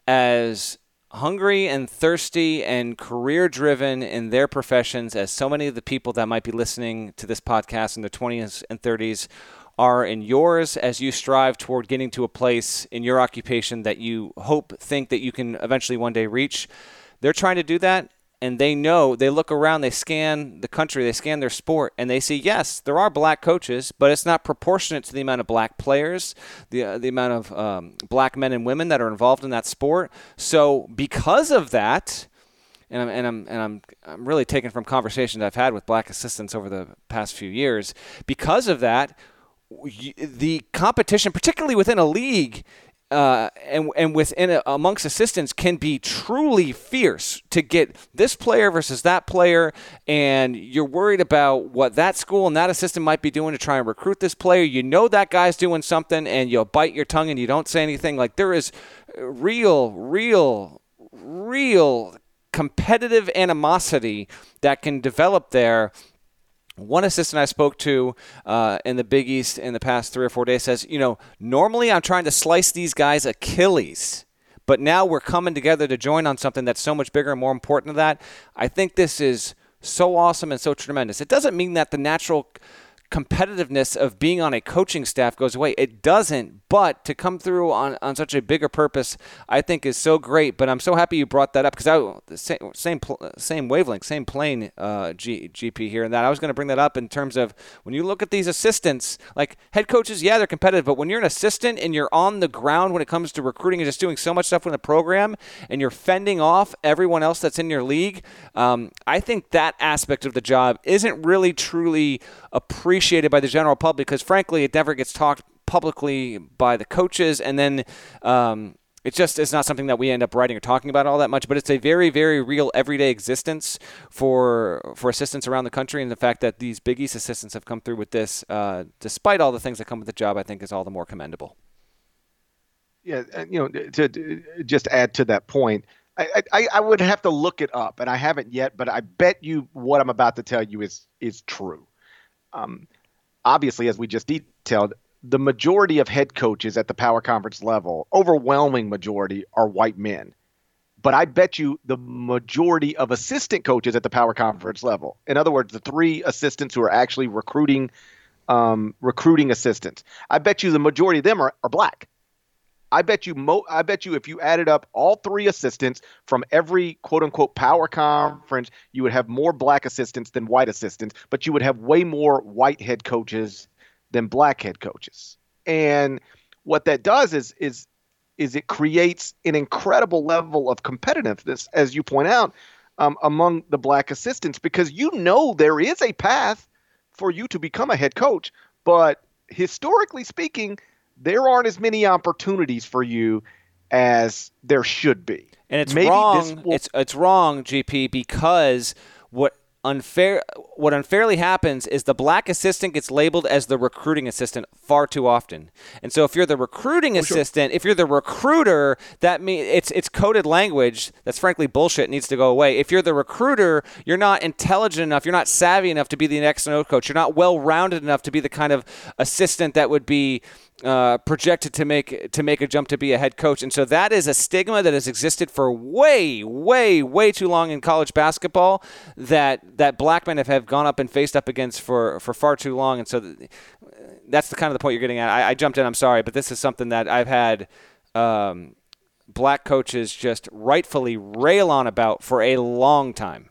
as hungry and thirsty and career driven in their professions as so many of the people that might be listening to this podcast in their 20s and 30s are in yours as you strive toward getting to a place in your occupation that you hope think that you can eventually one day reach. They're trying to do that and they know they look around they scan the country they scan their sport and they see yes there are black coaches but it's not proportionate to the amount of black players the, uh, the amount of um, black men and women that are involved in that sport so because of that and I'm, and I'm and I'm I'm really taken from conversations I've had with black assistants over the past few years. Because of that, the competition, particularly within a league, uh, and and within a, amongst assistants can be truly fierce to get this player versus that player, and you're worried about what that school and that assistant might be doing to try and recruit this player. You know that guy's doing something, and you'll bite your tongue and you don't say anything. Like there is real, real, real competitive animosity that can develop there one assistant I spoke to uh, in the Big East in the past three or four days says, you know, normally I'm trying to slice these guys' Achilles, but now we're coming together to join on something that's so much bigger and more important than that. I think this is so awesome and so tremendous. It doesn't mean that the natural competitiveness of being on a coaching staff goes away. It doesn't, but to come through on, on such a bigger purpose, I think is so great. But I'm so happy you brought that up because I same same same wavelength, same plane, uh, G, GP here, and that I was going to bring that up in terms of when you look at these assistants, like head coaches, yeah, they're competitive, but when you're an assistant and you're on the ground when it comes to recruiting and just doing so much stuff in the program, and you're fending off everyone else that's in your league, um, I think that aspect of the job isn't really truly appreciated by the general public because, frankly, it never gets talked publicly by the coaches, and then um, it just is not something that we end up writing or talking about all that much. But it's a very, very real everyday existence for for assistants around the country, and the fact that these Big East assistants have come through with this, uh, despite all the things that come with the job, I think is all the more commendable. Yeah, you know, to, to just add to that point. I, I, I would have to look it up, and I haven't yet. But I bet you what I'm about to tell you is is true. Um, obviously, as we just detailed, the majority of head coaches at the power conference level, overwhelming majority, are white men. But I bet you the majority of assistant coaches at the power conference level, in other words, the three assistants who are actually recruiting um, recruiting assistants, I bet you the majority of them are, are black. I bet you mo- I bet you if you added up all three assistants from every quote unquote power conference, you would have more black assistants than white assistants, but you would have way more white head coaches than black head coaches. And what that does is is is it creates an incredible level of competitiveness, as you point out, um, among the black assistants, because you know there is a path for you to become a head coach, but historically speaking, there aren't as many opportunities for you as there should be. And it's Maybe wrong. Will- it's it's wrong, GP, because what unfair what unfairly happens is the black assistant gets labeled as the recruiting assistant far too often. And so if you're the recruiting oh, assistant, sure. if you're the recruiter, that means it's it's coded language that's frankly bullshit needs to go away. If you're the recruiter, you're not intelligent enough, you're not savvy enough to be the next node coach. You're not well-rounded enough to be the kind of assistant that would be uh, projected to make to make a jump to be a head coach, and so that is a stigma that has existed for way, way, way too long in college basketball. That that black men have, have gone up and faced up against for for far too long, and so th- that's the kind of the point you're getting at. I, I, jumped in. I'm sorry, but this is something that I've had. Um, black coaches just rightfully rail on about for a long time.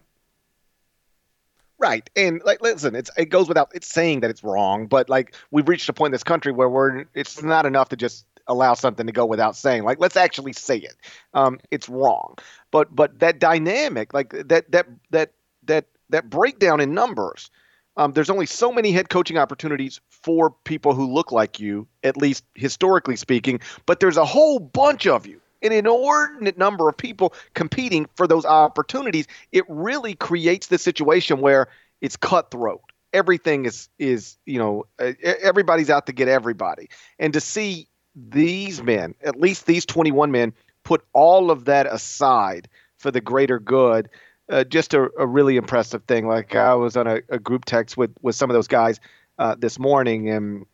Right. And like listen, it's it goes without it's saying that it's wrong, but like we've reached a point in this country where we're it's not enough to just allow something to go without saying. Like let's actually say it. Um it's wrong. But but that dynamic, like that that that that that breakdown in numbers. Um, there's only so many head coaching opportunities for people who look like you, at least historically speaking, but there's a whole bunch of you an inordinate number of people competing for those opportunities, it really creates the situation where it's cutthroat. Everything is is you know everybody's out to get everybody, and to see these men, at least these 21 men, put all of that aside for the greater good. Uh, just a, a, really impressive thing. Like I was on a, a, group text with with some of those guys uh, this morning, and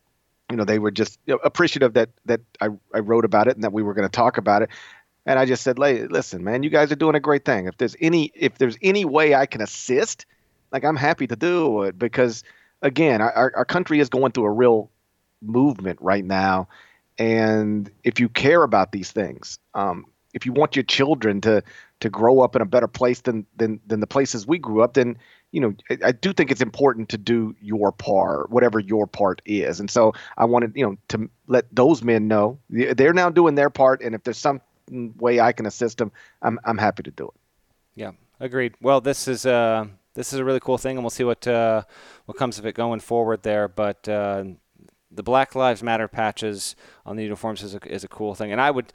you know they were just you know, appreciative that that I, I wrote about it and that we were going to talk about it. And I just said, listen, man, you guys are doing a great thing. If there's any if there's any way I can assist, like I'm happy to do it. Because again, our our country is going through a real movement right now, and if you care about these things, um, if you want your children to to grow up in a better place than than than the places we grew up, then you know, I, I, do think it's important to do your part, whatever your part is. And so I wanted, you know, to let those men know they're now doing their part. And if there's some way I can assist them, I'm, I'm happy to do it. Yeah, agreed. Well, this is, uh, this is a really cool thing and we'll see what, uh, what comes of it going forward there. But, uh, the Black Lives Matter patches on the uniforms is a, is a cool thing. And I would,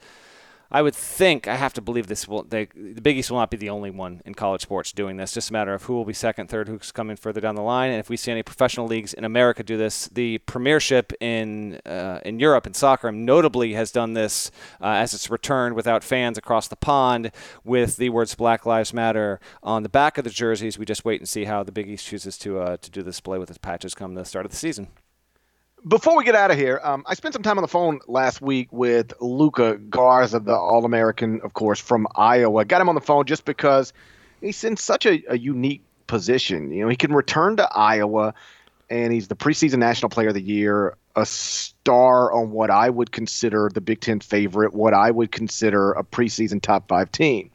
I would think I have to believe this will they, the Big East will not be the only one in college sports doing this. Just a matter of who will be second, third, who's coming further down the line, and if we see any professional leagues in America do this, the Premiership in uh, in Europe in soccer notably has done this uh, as it's returned without fans across the pond with the words Black Lives Matter on the back of the jerseys. We just wait and see how the Big East chooses to uh, to do the display with its patches come the start of the season before we get out of here, um, I spent some time on the phone last week with Luka Garza, the All American, of course, from Iowa. Got him on the phone just because he's in such a, a, unique position. You know, he can return to Iowa, and he's the preseason National Player of the Year, a star on what I would consider the Big Ten favorite, what I would consider a preseason top five team.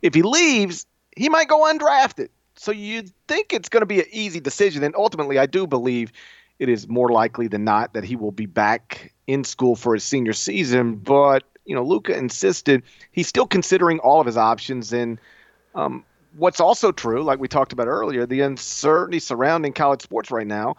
If he leaves, he might go undrafted. So you'd think it's going to be an easy decision, and ultimately, I do believe it is more likely than not that he will be back in school for his senior season. But you know, Luka insisted he's still considering all of his options. And um, what's also true, like we talked about earlier, the uncertainty surrounding college sports right now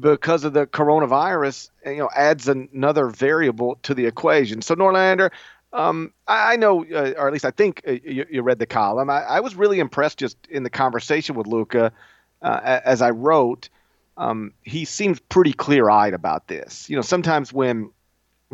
because of the coronavirus, you know, adds another variable to the equation. So Norlander, um, I, I, know, uh, or at least I think uh, you, you, read the column. I, I, was really impressed just in the conversation with Luka uh, as I wrote um, he seems pretty clear eyed about this. You know, sometimes when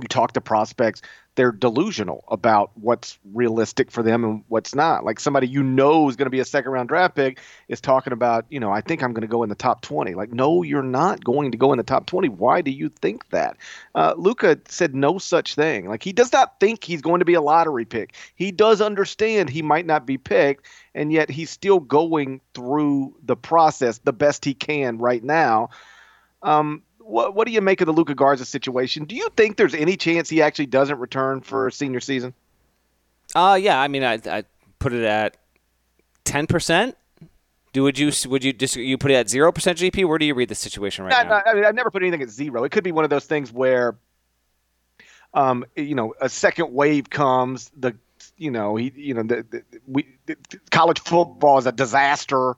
you talk to prospects, they're delusional about what's realistic for them and what's not. Like somebody you know is going to be a second round draft pick is talking about, you know, I think I'm going to go in the top 20. Like, no, you're not going to go in the top 20. Why do you think that? Uh, Luka said no such thing. Like, he does not think he's going to be a lottery pick. He does understand he might not be picked, and yet he's still going through the process the best he can right now. Um, what what do you make of the Luka Garza situation? Do you think there's any chance he actually doesn't return for a senior season? Uh yeah, I mean I I put it at ten percent. Do would you would you just you put it at zero percent GP? Where do you read the situation right now? I mean, I never put anything at zero. It could be one of those things where, um, you know, a second wave comes. The you know he you know the, the we the, college football is a disaster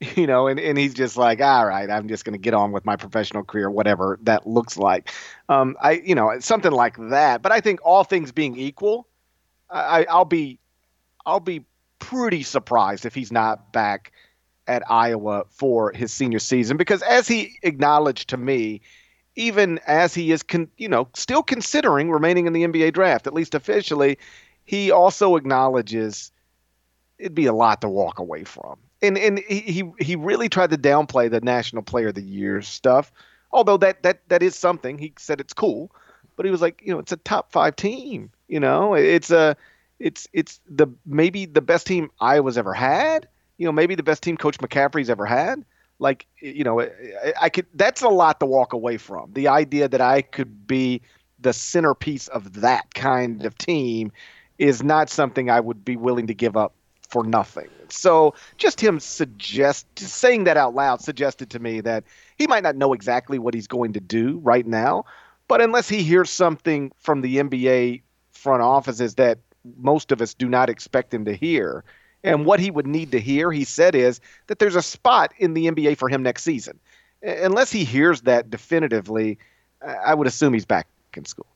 you know, and, and he's just like, all right, I'm just going to get on with my professional career, whatever that looks like. Um, I, you know, something like that. But I think all things being equal, I, I'll be I'll be pretty surprised if he's not back at Iowa for his senior season because as he acknowledged to me, even as he is con, you know still considering remaining in the NBA draft at least officially, he also acknowledges it'd be a lot to walk away from. And and he he really tried to downplay the National Player of the Year stuff, although that that that is something. He said it's cool, but he was like, you know, it's a top five team. You know, it's a it's it's the maybe the best team Iowa's ever had. You know, maybe the best team Coach McCaffery's ever had. Like, you know, I, I could. That's a lot to walk away from. The idea that I could be the centerpiece of that kind of team is not something I would be willing to give up for nothing. So just him suggest saying that out loud suggested to me that he might not know exactly what he's going to do right now, but unless he hears something from the NBA front offices that most of us do not expect him to hear, and what he would need to hear, he said, is that there's a spot in the NBA for him next season. Unless he hears that definitively, I would assume he's back in school.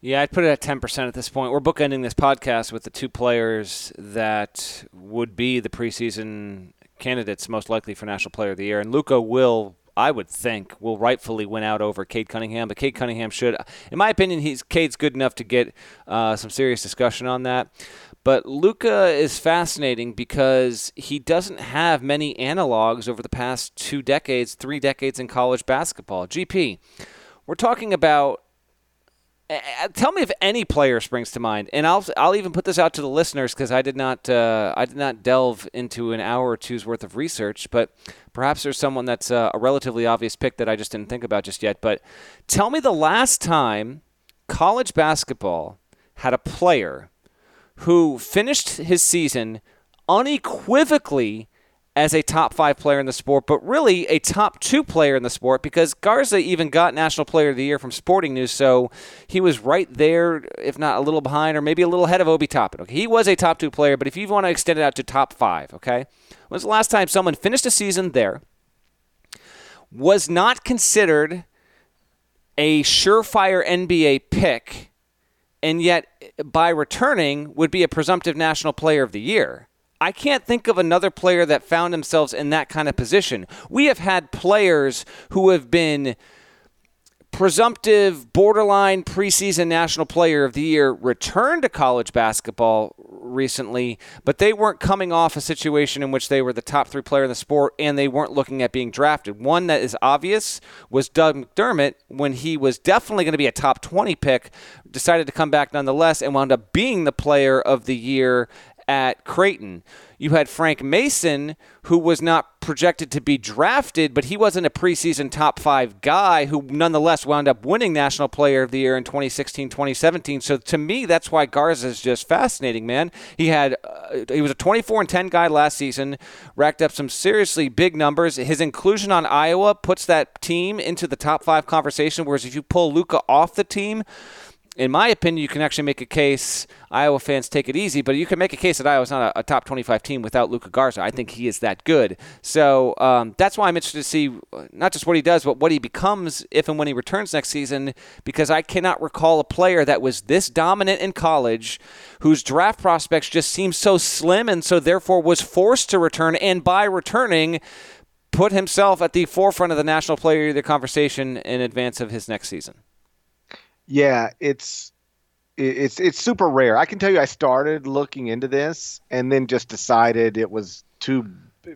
Yeah, I'd put it at 10% at this point. We're bookending this podcast with the two players that would be the preseason candidates most likely for National Player of the Year. And Luka will, I would think, will rightfully win out over Cade Cunningham. But Cade Cunningham should, in my opinion, he's Cade's good enough to get uh, some serious discussion on that. But Luka is fascinating because he doesn't have many analogs over the past two decades, three decades in college basketball. GP, we're talking about tell me if any player springs to mind, and I'll I'll even put this out to the listeners because I did not uh, I did not delve into an hour or two's worth of research, but perhaps there's someone that's uh, a relatively obvious pick that I just didn't think about just yet. But tell me the last time college basketball had a player who finished his season unequivocally as a top five player in the sport, but really a top two player in the sport because Garza even got National Player of the Year from Sporting News, so he was right there, if not a little behind, or maybe a little ahead of Obi Toppin. Okay, he was a top two player, but if you want to extend it out to top five, okay, when was the last time someone finished a season there, was not considered a surefire NBA pick, and yet by returning would be a presumptive National Player of the Year? I can't think of another player that found themselves in that kind of position. We have had players who have been presumptive borderline preseason national player of the year return to college basketball recently, but they weren't coming off a situation in which they were the top three player in the sport and they weren't looking at being drafted. One that is obvious was Doug McDermott when he was definitely going to be a top 20 pick, decided to come back nonetheless and wound up being the player of the year at Creighton. You had Frank Mason, who was not projected to be drafted, but he wasn't a preseason top five guy who nonetheless wound up winning National Player of the Year in 2016 2017. So to me, that's why Garza is just fascinating, man. He had, uh, he was a 24 and 10 guy last season, racked up some seriously big numbers. His inclusion on Iowa puts that team into the top five conversation, whereas if you pull Luka off the team, in my opinion, you can actually make a case. Iowa fans take it easy, but you can make a case that Iowa's not a, a top 25 team without Luka Garza. I think he is that good. So um, that's why I'm interested to see not just what he does, but what he becomes if and when he returns next season. Because I cannot recall a player that was this dominant in college, whose draft prospects just seemed so slim, and so therefore was forced to return, and by returning put himself at the forefront of the national player of the conversation in advance of his next season. Yeah, it's it's it's super rare. I can tell you, I started looking into this and then just decided it was too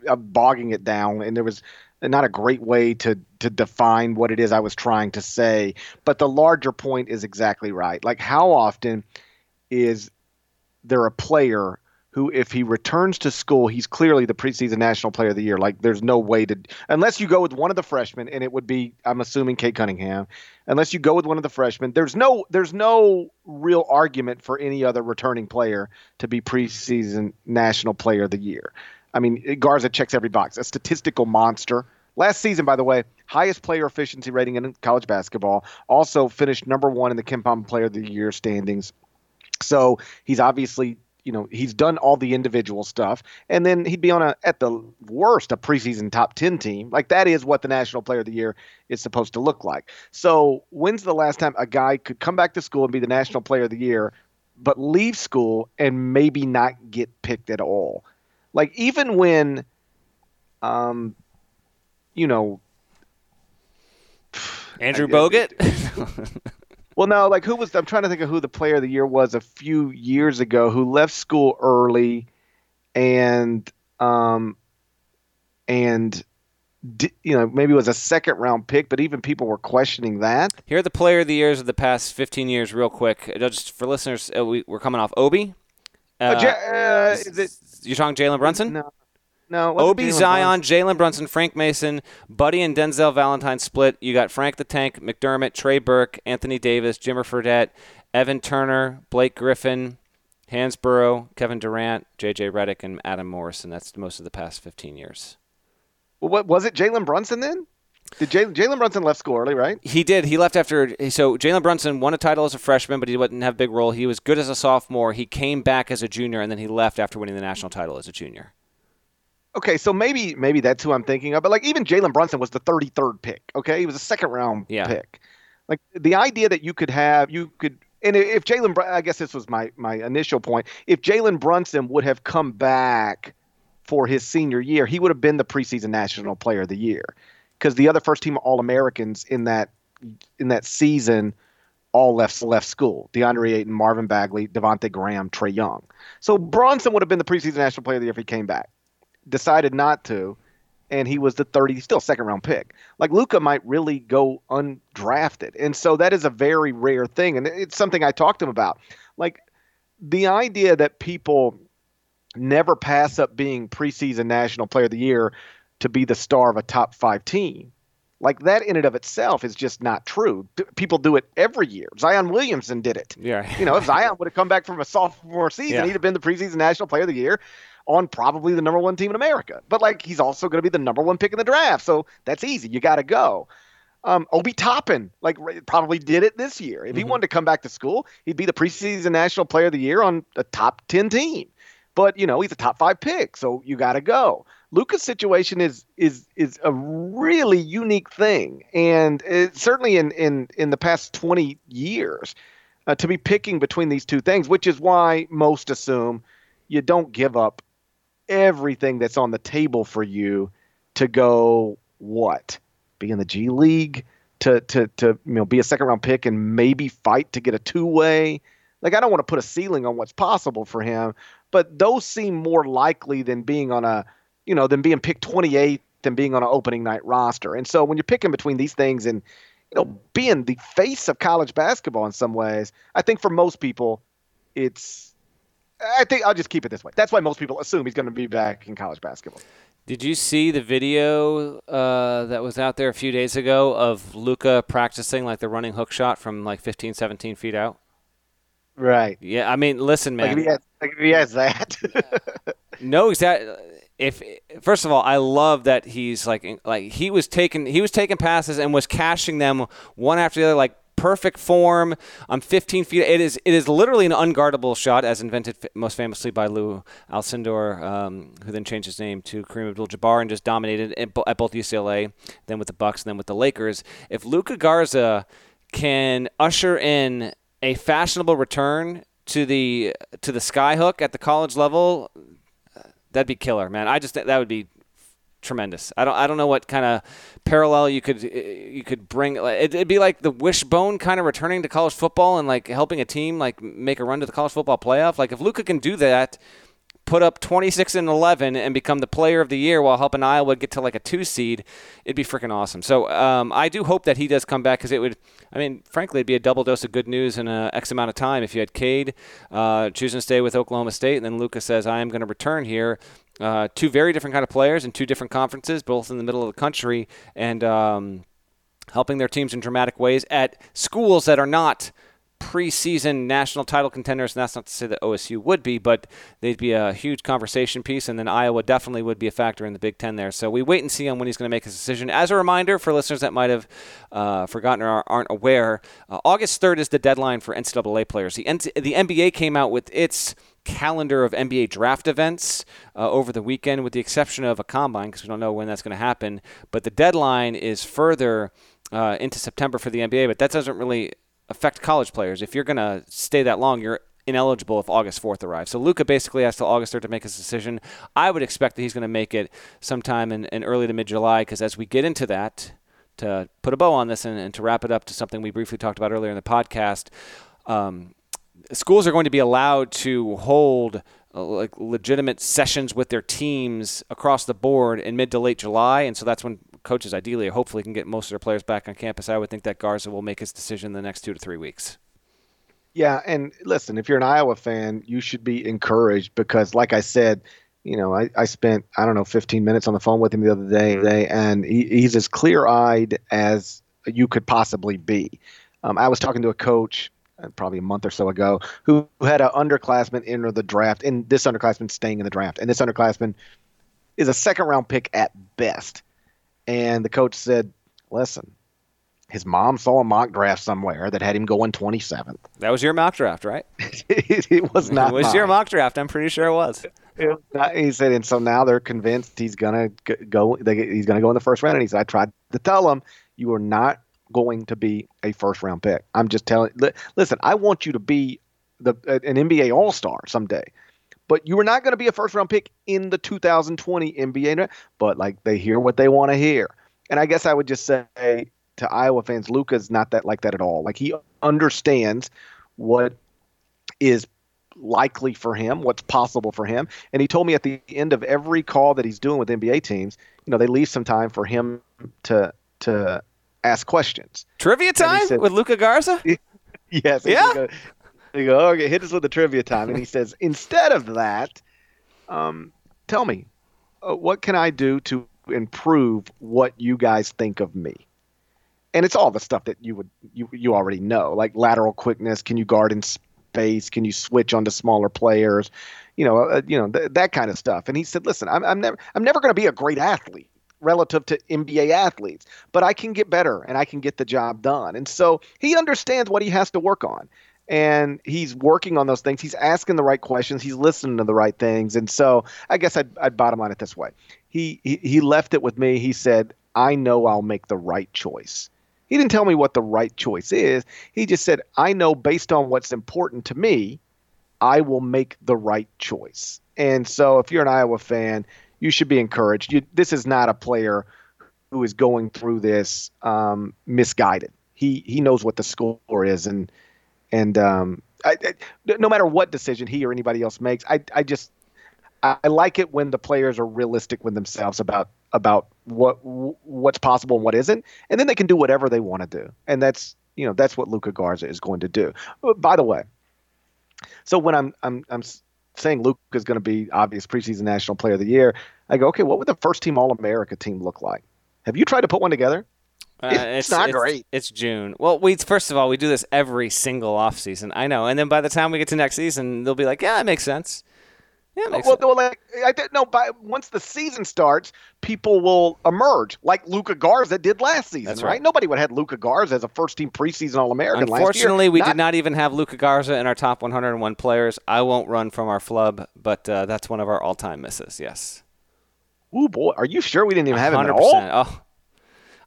uh, bogging it down, and there was not a great way to to define what it is I was trying to say. But the larger point is exactly right. Like, how often is there a player who, if he returns to school, he's clearly the preseason national player of the year. Like, there's no way to, unless you go with one of the freshmen, and it would be, I'm assuming, Cade Cunningham. Unless you go with one of the freshmen, there's no, there's no real argument for any other returning player to be preseason national player of the year. I mean, Garza checks every box. A statistical monster. Last season, by the way, highest player efficiency rating in college basketball. Also finished number one in the KenPom Player of the Year standings. So he's obviously you know he's done all the individual stuff and then he'd be on a at the worst a preseason top 10 team like that is what the national player of the year is supposed to look like so when's the last time a guy could come back to school and be the national player of the year but leave school and maybe not get picked at all. Like even when, um, you know, Andrew Bogut. well, no, like who was? I'm trying to think of who the player of the year was a few years ago who left school early, and um, and you know, maybe it was a second round pick, but even people were questioning that. Here are the player of the years of the past 15 years, real quick. Just for listeners, uh, we, are coming off Obi. Uh, uh, uh, it, you're talking Jalen Brunson? No. No, Obi, Zion, Jalen Brunson, Frank Mason, Buddy, and Denzel Valentine split. You got Frank the Tank, McDermott, Trey Burke, Anthony Davis, Jimmer Fredette, Evan Turner, Blake Griffin, Hansbrough, Kevin Durant, J.J. Redick, and Adam Morrison. That's most of the past 15 years. Well, what was it? Jalen Brunson then? Did Jalen Brunson left school early, right? He did. He left after. So Jalen Brunson won a title as a freshman, but he didn't have a big role. He was good as a sophomore. He came back as a junior, and then he left after winning the national title as a junior. Okay, so maybe maybe that's who I'm thinking of. But like even Jalen Brunson was the 33rd pick. Okay, he was a second round yeah. pick. Like the idea that you could have you could and if Jalen, I guess this was my my initial point. If Jalen Brunson would have come back for his senior year, he would have been the preseason National Player of the Year because the other first team All Americans in that in that season all left left school. DeAndre Ayton, Marvin Bagley, Devonte Graham, Trae Young. So Brunson would have been the preseason National Player of the Year if he came back. Decided not to, and he was the 30, still second round pick. Like Luka might really go undrafted, and so that is a very rare thing, and it's something I talked to him about. Like the idea that people never pass up being preseason national player of the year to be the star of a top five team. Like that in and of itself is just not true. people do it every year. Zion Williamson did it. Yeah. you know, if Zion would have come back from a sophomore season, yeah. he'd have been the preseason national player of the year on probably the number one team in America. But like he's also going to be the number one pick in the draft, so that's easy. You got to go. Um, Obi Toppin, like probably did it this year. If mm-hmm. he wanted to come back to school, he'd be the preseason national player of the year on a top ten team. But you know he's a top five pick, so you got to go. Luka's situation is is is a really unique thing, and it, certainly in in in the past twenty years, uh, to be picking between these two things, which is why most assume you don't give up everything that's on the table for you to go what? Be in the G League? To to to you know be a second round pick and maybe fight to get a two way. Like I don't want to put a ceiling on what's possible for him, but those seem more likely than being on a, you know, than being picked 28th than being on an opening night roster. And so when you're picking between these things and, you know, being the face of college basketball in some ways, I think for most people, it's, I think I'll just keep it this way. That's why most people assume he's going to be back in college basketball. Did you see the video uh, that was out there a few days ago of Luka practicing like the running hook shot from like 15, 17 feet out? Right. Yeah, I mean, listen, man. Like if he has, like if he has that. no, exactly. If first of all, I love that he's like like he was taking he was taking passes and was cashing them one after the other like perfect form. I'm 15 feet. It is it is literally an unguardable shot, as invented most famously by Lew Alcindor, um, who then changed his name to Kareem Abdul-Jabbar and just dominated at both UCLA, then with the Bucks, and then with the Lakers. If Luka Garza can usher in a fashionable return to the to the skyhook at the college level, that'd be killer, man. I just that would be tremendous. I don't I don't know what kind of parallel you could eh, you could bring. It'd be like the wishbone kind of returning to college football and like helping a team like make a run to the college football playoff. Like if Luka can do that put up 26 and 11 and become the player of the year while helping Iowa get to like a two seed, it'd be freaking awesome. So um, I do hope that he does come back because it would, I mean, frankly, it'd be a double dose of good news in a X amount of time if you had Cade uh, choosing to stay with Oklahoma State and then Lucas says, I am going to return here. Uh, two very different kind of players in two different conferences, both in the middle of the country, and um, helping their teams in dramatic ways at schools that are not – preseason national title contenders, and that's not to say that OSU would be, but they'd be a huge conversation piece, and then Iowa definitely would be a factor in the Big Ten there. So we wait and see on when he's going to make his decision. As a reminder for listeners that might have uh, forgotten or aren't aware, uh, August 3rd is the deadline for NCAA players. The, the NBA came out with its calendar of NBA draft events uh, over the weekend, with the exception of a combine, because we don't know when that's going to happen. But the deadline is further uh, into September for the NBA, but that doesn't really affect college players. If you're going to stay that long, you're ineligible if August 4th arrives. So Luka basically has till August 3rd to make his decision. I would expect that he's going to make it sometime in, in early to mid July because as we get into that, to put a bow on this and, and, to wrap it up to something we briefly talked about earlier in the podcast, um, schools are going to be allowed to hold uh, like legitimate sessions with their teams across the board in mid to late July, and so that's when coaches ideally, hopefully, can get most of their players back on campus. I would think that Garza will make his decision in the next two to three weeks. Yeah, and listen, if you're an Iowa fan, you should be encouraged because, like I said, you know, I, I spent I don't know 15 minutes on the phone with him the other day, mm-hmm. and he, he's as clear-eyed as you could possibly be. Um, I was talking to a coach uh, probably a month or so ago who, who had an underclassman enter the draft, and this underclassman staying in the draft, and this underclassman is a second-round pick at best. And the coach said, "Listen, his mom saw a mock draft somewhere that had him going 27th. That was your mock draft, right? it was not. It was mine. your mock draft. I'm pretty sure it was. It not, he said, and so now they're convinced he's gonna go. They, he's gonna go in the first round. And he said, I tried to tell him you are not going to be a first round pick. I'm just telling. Listen, I want you to be the an NBA All Star someday. But you were not going to be a first round pick in the 2020 NBA. But like they hear what they want to hear. And I guess I would just say to Iowa fans, Luka's not that like that at all. Like he understands what is likely for him, what's possible for him. And he told me at the end of every call that he's doing with NBA teams, you know, they leave some time for him to to ask questions. Trivia time said, with Luka Garza? yes. Yeah. You go, okay, hit us with the trivia time. And he says, instead of that, um, tell me, uh, what can I do to improve what you guys think of me? and it's all the stuff that you would you you already know, like lateral quickness. Can you guard in space? Can you switch onto smaller players? You know, uh, you know th- that kind of stuff. And he said, "Listen, I'm, I'm never I'm never going to be a great athlete relative to NBA athletes, but I can get better and I can get the job done." And so he understands what he has to work on. And he's working on those things. He's asking the right questions. He's listening to the right things. And so I guess I'd, I'd bottom line it this way. He, he he left it with me. He said, "I know I'll make the right choice." He didn't tell me what the right choice is. He just said, I know based on what's important to me, I will make the right choice. And so if you're an Iowa fan, you should be encouraged. You, this is not a player who is going through this um, misguided. He he knows what the score is, and and um, I, I, no matter what decision he or anybody else makes, I I just I, like it when the players are realistic with themselves about about what what's possible and what isn't, and then they can do whatever they want to do, and that's you know that's what Luka Garza is going to do. Uh, by the way, so when I'm I'm I'm saying Luka is going to be obvious preseason national player of the year, I go, okay, what would the first team All America team look like? Have you tried to put one together? Uh, it's, it's, not it's, great. It's June. Well, we first of all we do this every single off season. I know, and then by the time we get to next season, they'll be like, yeah, it makes sense. Yeah, well, sense. like I didn't know. By once the season starts, people will emerge, like Luka Garza did last season. That's right. right. Nobody would have had Luka Garza as a first team preseason All American. Unfortunately, we not, did not even have Luka Garza in our top 101 players. I won't run from our flub, but uh, that's one of our all time misses. Yes. Ooh boy, are you sure we didn't even have him at all? Oh,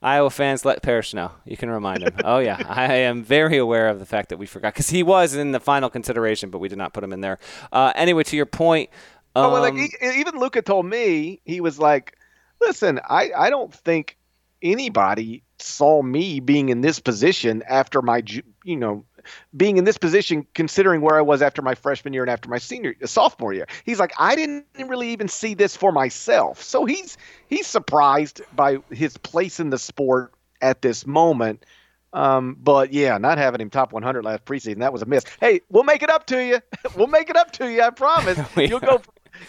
Iowa fans, let Parrish know. You can remind him. oh yeah, I am very aware of the fact that we forgot because he was in the final consideration, but we did not put him in there. Uh, anyway, to your point um, well, like he, even Luka told me he was like, "Listen, I I don't think anybody saw me being in this position after my you know being in this position considering where I was after my freshman year and after my senior sophomore year. He's like, I didn't really even see this for myself. So he's he's surprised by his place in the sport at this moment. Um, but yeah, not having him top 100 last preseason, that was a miss. Hey, we'll make it up to you. we'll make it up to you. I promise. You'll go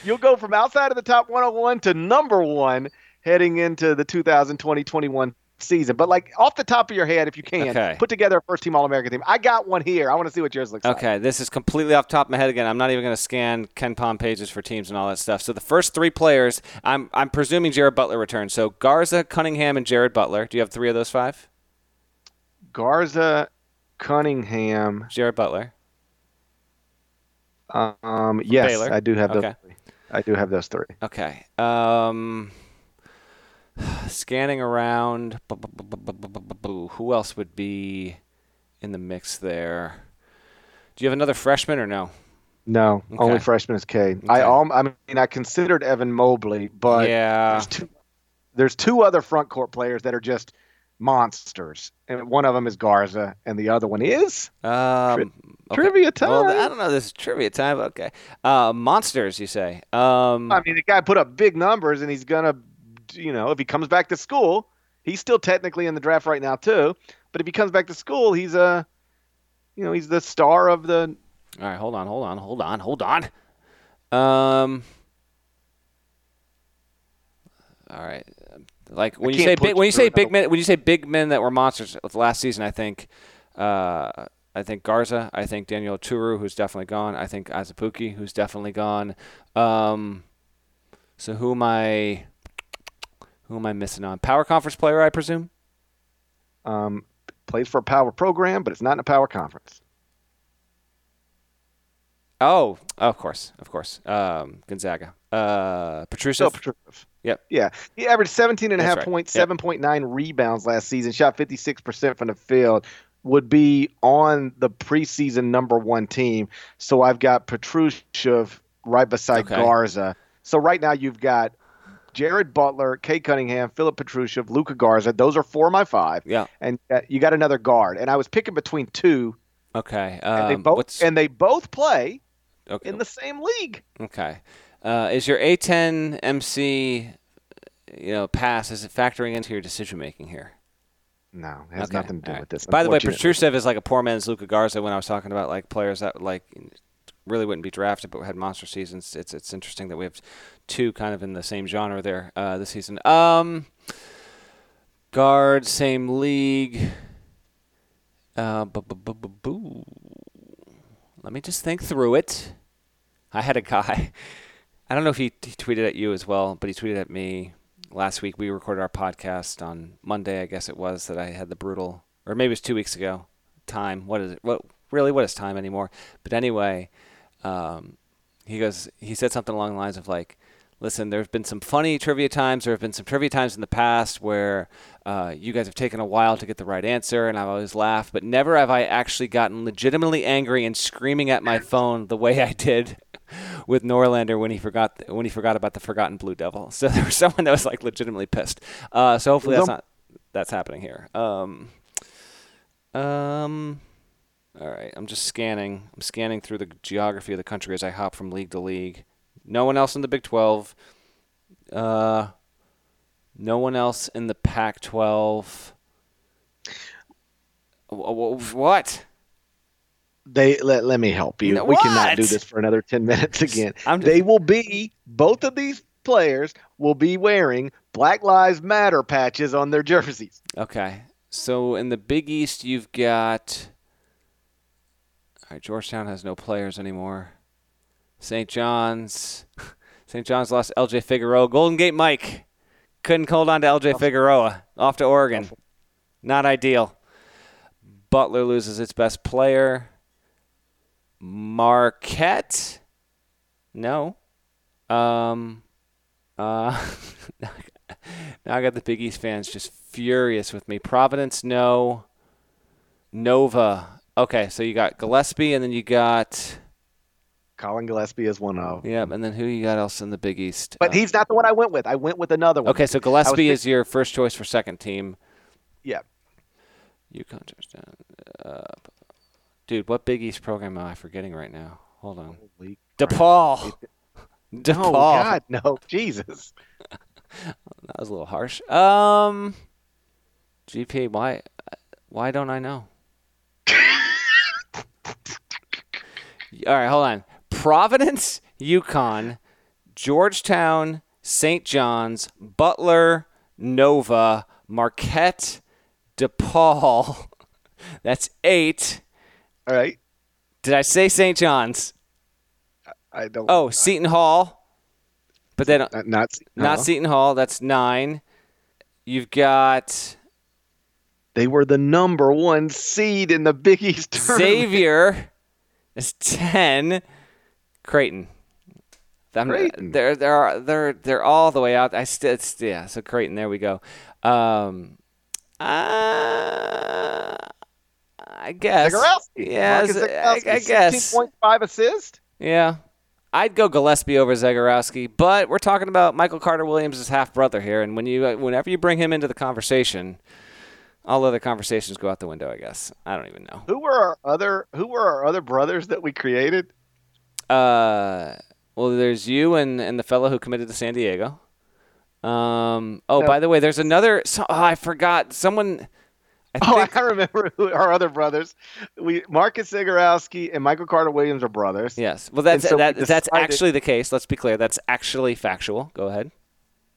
you'll go from outside of the top 101 to number one heading into the 2020-21 season. But like off the top of your head, if you can, okay. put together a first team All American team. I got one here. I want to see what yours looks okay, like. Okay, this is completely off top of my head again. I'm not even going to scan KenPom pages for teams and all that stuff. So the first three players, I'm I'm presuming Jared Butler returns. So Garza, Cunningham, and Jared Butler. Do you have three of those five? Garza, Cunningham, Jared Butler. Um, yes, Baylor. I do have okay. those. I do have those three. Okay. Um, scanning around. Who else would be in the mix there? Do you have another freshman or no? No, Okay. only freshman is Cade. I um, I mean, I considered Evan Mobley, but yeah. there's two, there's two other front court players that are just monsters, and one of them is Garza, and the other one is Um, okay. trivia time. Well, I don't know. This is trivia time. Okay. Uh, monsters, you say? Um, I mean, the guy put up big numbers, and he's gonna, you know, if he comes back to school, he's still technically in the draft right now too. But if he comes back to school, he's a, you know, he's the star of the. all right. Hold on. Hold on. Hold on. Hold on. Um. All right. Like when you say big, when you you say big men, when you say big men that were monsters last season, I think, uh, I think Garza, I think Daniel Oturu, who's definitely gone. I think Azubuike, who's definitely gone. Um, so who am I? Who am I missing on? Power conference player, I presume. Um, plays for a power program, but it's not in a power conference. Oh, of course, of course. Um, Gonzaga. Uh, Petrusev. Still Petrusev. Yep. Yeah. He averaged 17 and a half right. points, Yep. 7.9 rebounds last season, shot 56% from the field, would be on the preseason number one team. So I've got Petrusev right beside Okay. Garza. So right now you've got Jared Butler, Cade Cunningham, Filip Petrusev, Luka Garza. Those are four of my five. Yeah. And uh, you got another guard. And I was picking between two, Okay. and they Um, both and they both play okay. in the same league. Okay. Uh, is your A10 MC, you know, pass, is it factoring into your decision making here? No, it has Okay, nothing to do right. with this. By the way. Petrusev is like a poor man's Luka Garza when I was talking about like players that like really wouldn't be drafted but had monster seasons. It's it's interesting that we have two kind of in the same genre there uh, this season. Um, guard, same league. Uh. Let me just think through it. I had a guy. I don't know if he, he tweeted at you as well, but he tweeted at me last week. We recorded our podcast on Monday, I guess it was, that I had the brutal, or maybe it was two weeks ago. Time. What is it? What really? What is time anymore? But anyway, um, he goes. He said something along the lines of like, "Listen, there have been some funny trivia times. There have been some trivia times in the past where uh, you guys have taken a while to get the right answer, and I've always laughed, but never have I actually gotten legitimately angry and screaming at my phone the way I did." with Norlander when he forgot when he forgot about the forgotten Blue Devil. So there was someone that was like legitimately pissed. Uh, so hopefully that's not that's happening here. Um, um, all right, I'm just scanning. I'm scanning through the geography of the country as I hop from league to league. No one else in the Big 12. Uh, no one else in the Pac-12. Wh- wh- What? They let, let me help you. No, we cannot do this for another 10 minutes again. Just- they will be both of these players will be wearing Black Lives Matter patches on their jerseys. Okay. So in the Big East, you've got. All right, Georgetown has no players anymore. St. John's. St. John's lost LJ Figueroa. Golden Gate Mike couldn't hold on to LJ Figueroa. Off to Oregon. Not ideal. Butler loses its best player. Marquette. No. Um. Uh. Now I got the Big East fans just furious with me. Providence, no. Nova. Okay, so you got Gillespie, and then you got Collin Gillespie is one of. yeah, and then who you got else in the Big East? But Uh, he's not the one I went with. I went with another one. okay, so Gillespie pick- is your first choice for second team. Yeah. UConn touchdown. Uh, dude, what Big East program am I forgetting right now? Hold on. Holy DePaul. DePaul. Oh God, no, Jesus. That was a little harsh. Um, GP, why, why don't I know? All right, hold on. Providence, UConn, Georgetown, St. John's, Butler, Nova, Marquette, DePaul. That's eight. All right, Did I say St. John's? I don't. Oh, Seton Hall. But then not not, not. Seton Hall. That's nine. You've got They were the number one seed in the Big East tournament. Xavier is ten. Creighton. I'm- Creighton. They're they're they're they're all the way out. I still yeah. So Creighton. There we go. Um, uh, I guess. Zegarowski. Yeah, I, I guess. 16.5 assists. Yeah. I'd go Gillespie over Zegarowski, but we're talking about Michael Carter Williams' half brother here, and when you whenever you bring him into the conversation, all other conversations go out the window. I guess I don't even know. Who were our other Who were our other brothers that we created? Uh, well, there's you and and the fellow who committed to San Diego. Um. Oh, No. by the way, there's another. So, oh, I forgot. Someone. I Oh, think, I remember who our other brothers. We Marcus Zegarowski and Michael Carter Williams are brothers. yes. Well, that's so we that's actually the case. Let's be clear. That's actually factual. Go ahead.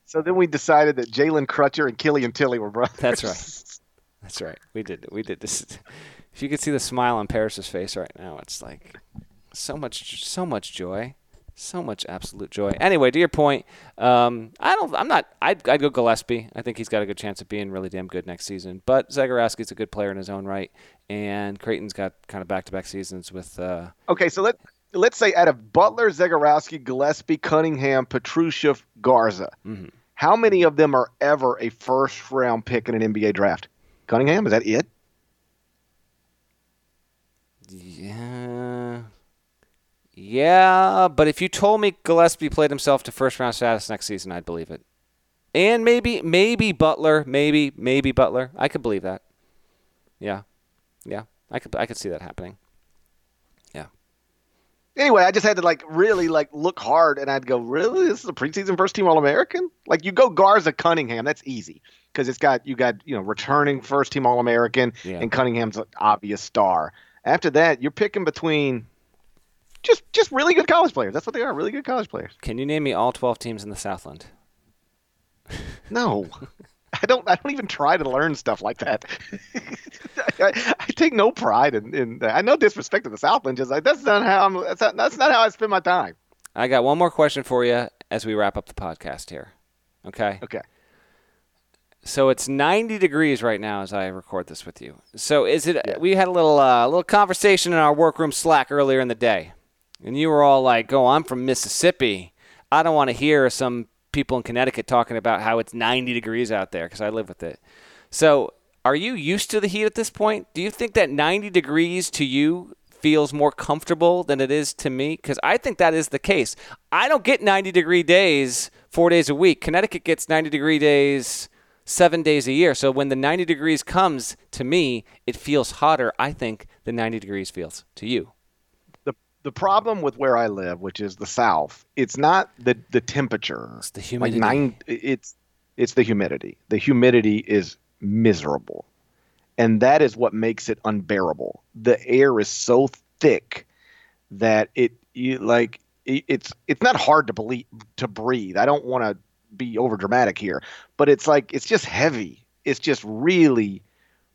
So then we decided that Jalen Crutcher and Killian Tilly were brothers. That's right. That's right. We did. We did this. If you could see the smile on Parrish's face right now, it's like so much, so much joy, so much absolute joy. Anyway, to your point, um, I don't. I'm not. I'd, I'd go Gillespie. I think he's got a good chance of being really damn good next season. But Zegarowski's a good player in his own right, and Creighton's got kind of back-to-back seasons with. Uh, Okay, so let let's say out of Butler, Zegarowski, Gillespie, Cunningham, Petrusev, Garza, Mhm. how many of them are ever a first round pick in an NBA draft? Cunningham, is that it? Yeah. Yeah, but if you told me Gillespie played himself to first round status next season, I'd believe it. And maybe maybe Butler, maybe maybe Butler. I could believe that. Yeah. Yeah. I could I could see that happening. Anyway, I just had to like really like look hard, and I'd go, really, this is a preseason first team All American? Like you go Garza, Cunningham, that's easy because it's got you got you know returning first team All American, Yeah. and Cunningham's an obvious star. After that, you're picking between just just really good college players. That's what they are, really good college players. Can you name me all 12 teams in the Southland? No, I don't. I don't even try to learn stuff like that. I, I take no pride in, in. I know disrespect to the Southland. Just like that's not how I'm. That's not, that's not how I spend my time. I got one more question for you as we wrap up the podcast here. Okay? Okay. So it's 90 degrees right now as I record this with you. So is it? Yeah. We had a little uh, little conversation in our workroom Slack earlier in the day, and you were all like, "Oh, I'm from Mississippi. I don't want to hear some people in Connecticut talking about how it's 90 degrees out there because I live with it." So are you used to the heat at this point? Do you think that 90 degrees to you feels more comfortable than it is to me? Because I think that is the case. I don't get 90 degree days four days a week. Connecticut gets 90 degree days seven days a year. So when the 90 degrees comes to me, it feels hotter, I think, than 90 degrees feels to you. The problem with where I live, which is the South, it's not the the temperature. It's the Like humidity. nine, it's it's the humidity. The humidity is miserable, and that is what makes it unbearable. The air is so thick that it you, like it, it's it's not hard to believe to breathe. I don't want to be over dramatic here, but it's like it's just heavy. It's just really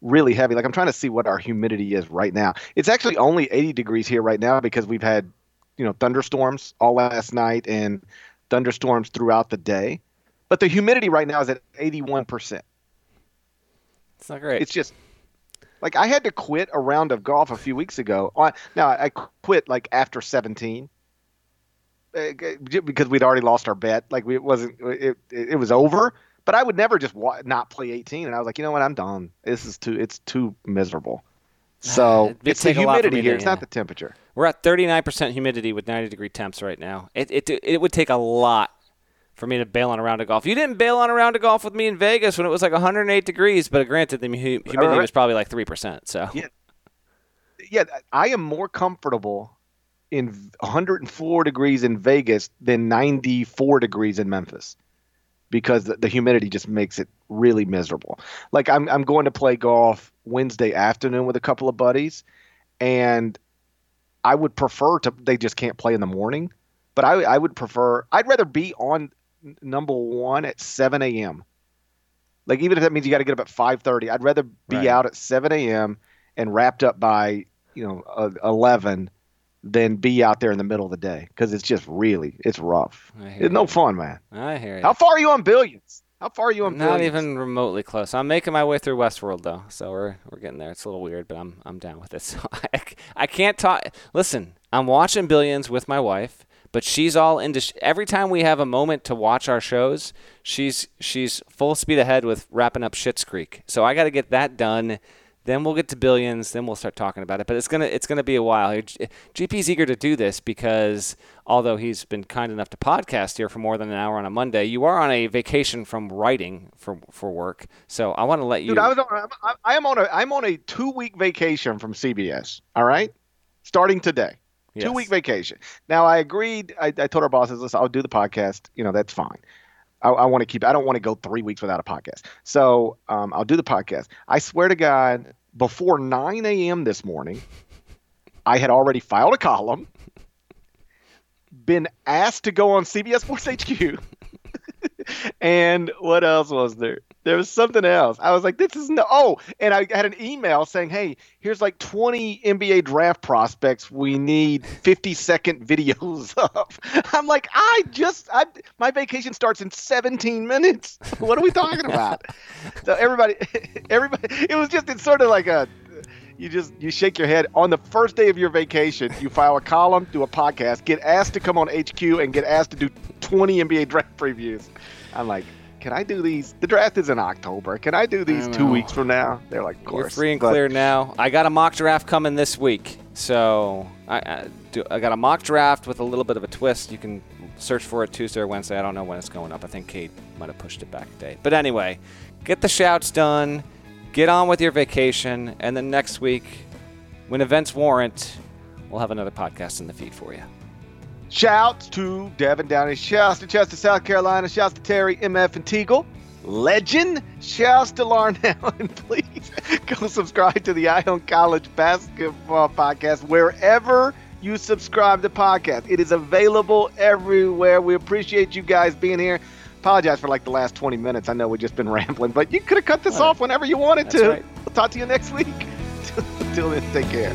really heavy. Like I'm trying to see what our humidity is right now. It's actually only 80 degrees here right now because we've had, you know, thunderstorms all last night and thunderstorms throughout the day. But the humidity right now is at 81%. It's not great. It's just like I had to quit a round of golf a few weeks ago. Now I quit like after 17 uh, because we'd already lost our bet. Like we, it wasn't, it, it was over. But I would never just wa- not play 18. And I was like, you know what? I'm done. This is too, it's too miserable. So It'd it's the take a lot for humidity here. to- It's yeah. not the temperature. We're at 39% humidity with 90 degree temps right now. It, it, it would take a lot for me to bail on a round of golf. You didn't bail on a round of golf with me in Vegas when it was like 108 degrees, but granted, the humidity right. was probably like 3%. So Yeah. Yeah, I am more comfortable in 104 degrees in Vegas than 94 degrees in Memphis because the, the humidity just makes it really miserable. Like I'm I'm going to play golf Wednesday afternoon with a couple of buddies and I would prefer to they just can't play in the morning, but I I would prefer I'd rather be on number 1 at 7 a.m. Like even if that means you got to get up at 5:30, I'd rather be Right. out at 7 a.m. and wrapped up by you know uh, 11 than be out there in the middle of the day because it's just really it's rough. It's no you. fun, man. I hear you. How far are you on billions? How far are you on Not billions? even remotely close. I'm making my way through Westworld though, so we're we're getting there. It's a little weird, but I'm I'm down with it. So I, I can't talk. Listen, I'm watching Billions with my wife, but she's all into. Sh- every time we have a moment to watch our shows, she's she's full speed ahead with wrapping up Schitt's Creek. So I got to get that done. Then we'll get to billions. Then we'll start talking about it. But it's gonna it's gonna be a while. GP's eager to do this because although he's been kind enough to podcast here for more than an hour on a Monday, you are on a vacation from writing for for work. So I want to let you. Dude, I was on, I am on a I'm on a two week vacation from CBS. All right, starting today. Yes. Two week vacation. Now I agreed. I, I told our bosses, listen, I'll do the podcast. You know, that's fine. I, I want to keep. I don't want to go three weeks without a podcast. So um, I'll do the podcast. I swear to God, before 9 a.m. this morning, I had already filed a column, been asked to go on CBS Sports HQ, and what else was there? There was something else. I was like, this is no. Oh, and I had an email saying, hey, here's like 20 NBA draft prospects we need 50 second videos of. I'm like, I just, I, my vacation starts in 17 minutes. What are we talking about? so everybody, everybody, it was just, it's sort of like a, you just you shake your head on the first day of your vacation you file a column do a podcast get asked to come on hq and get asked to do 20 nba draft previews i'm like can I do these? The draft is in October. Can I do these two weeks from now? They're like, of course. You're free and but, clear now. I got a mock draft coming this week. So I, I, do, I got a mock draft with a little bit of a twist. You can search for it Tuesday or Wednesday. I don't know when it's going up. I think Kate might have pushed it back a day. But anyway, get the shouts done. Get on with your vacation. And then next week, when events warrant, we'll have another podcast in the feed for you. Shouts to Devin Downey. Shouts to Chester, South Carolina. Shouts to Terry, MF, and Teagle. Legend. Shouts to Larnell. And please go subscribe to the Eye on College Basketball Podcast wherever you subscribe to podcast. It is available everywhere. We appreciate you guys being here. Apologize for like the last 20 minutes. I know we've just been rambling, but you could have cut this right. off whenever you wanted That's to. Right. We'll talk to you next week. Until then, take care.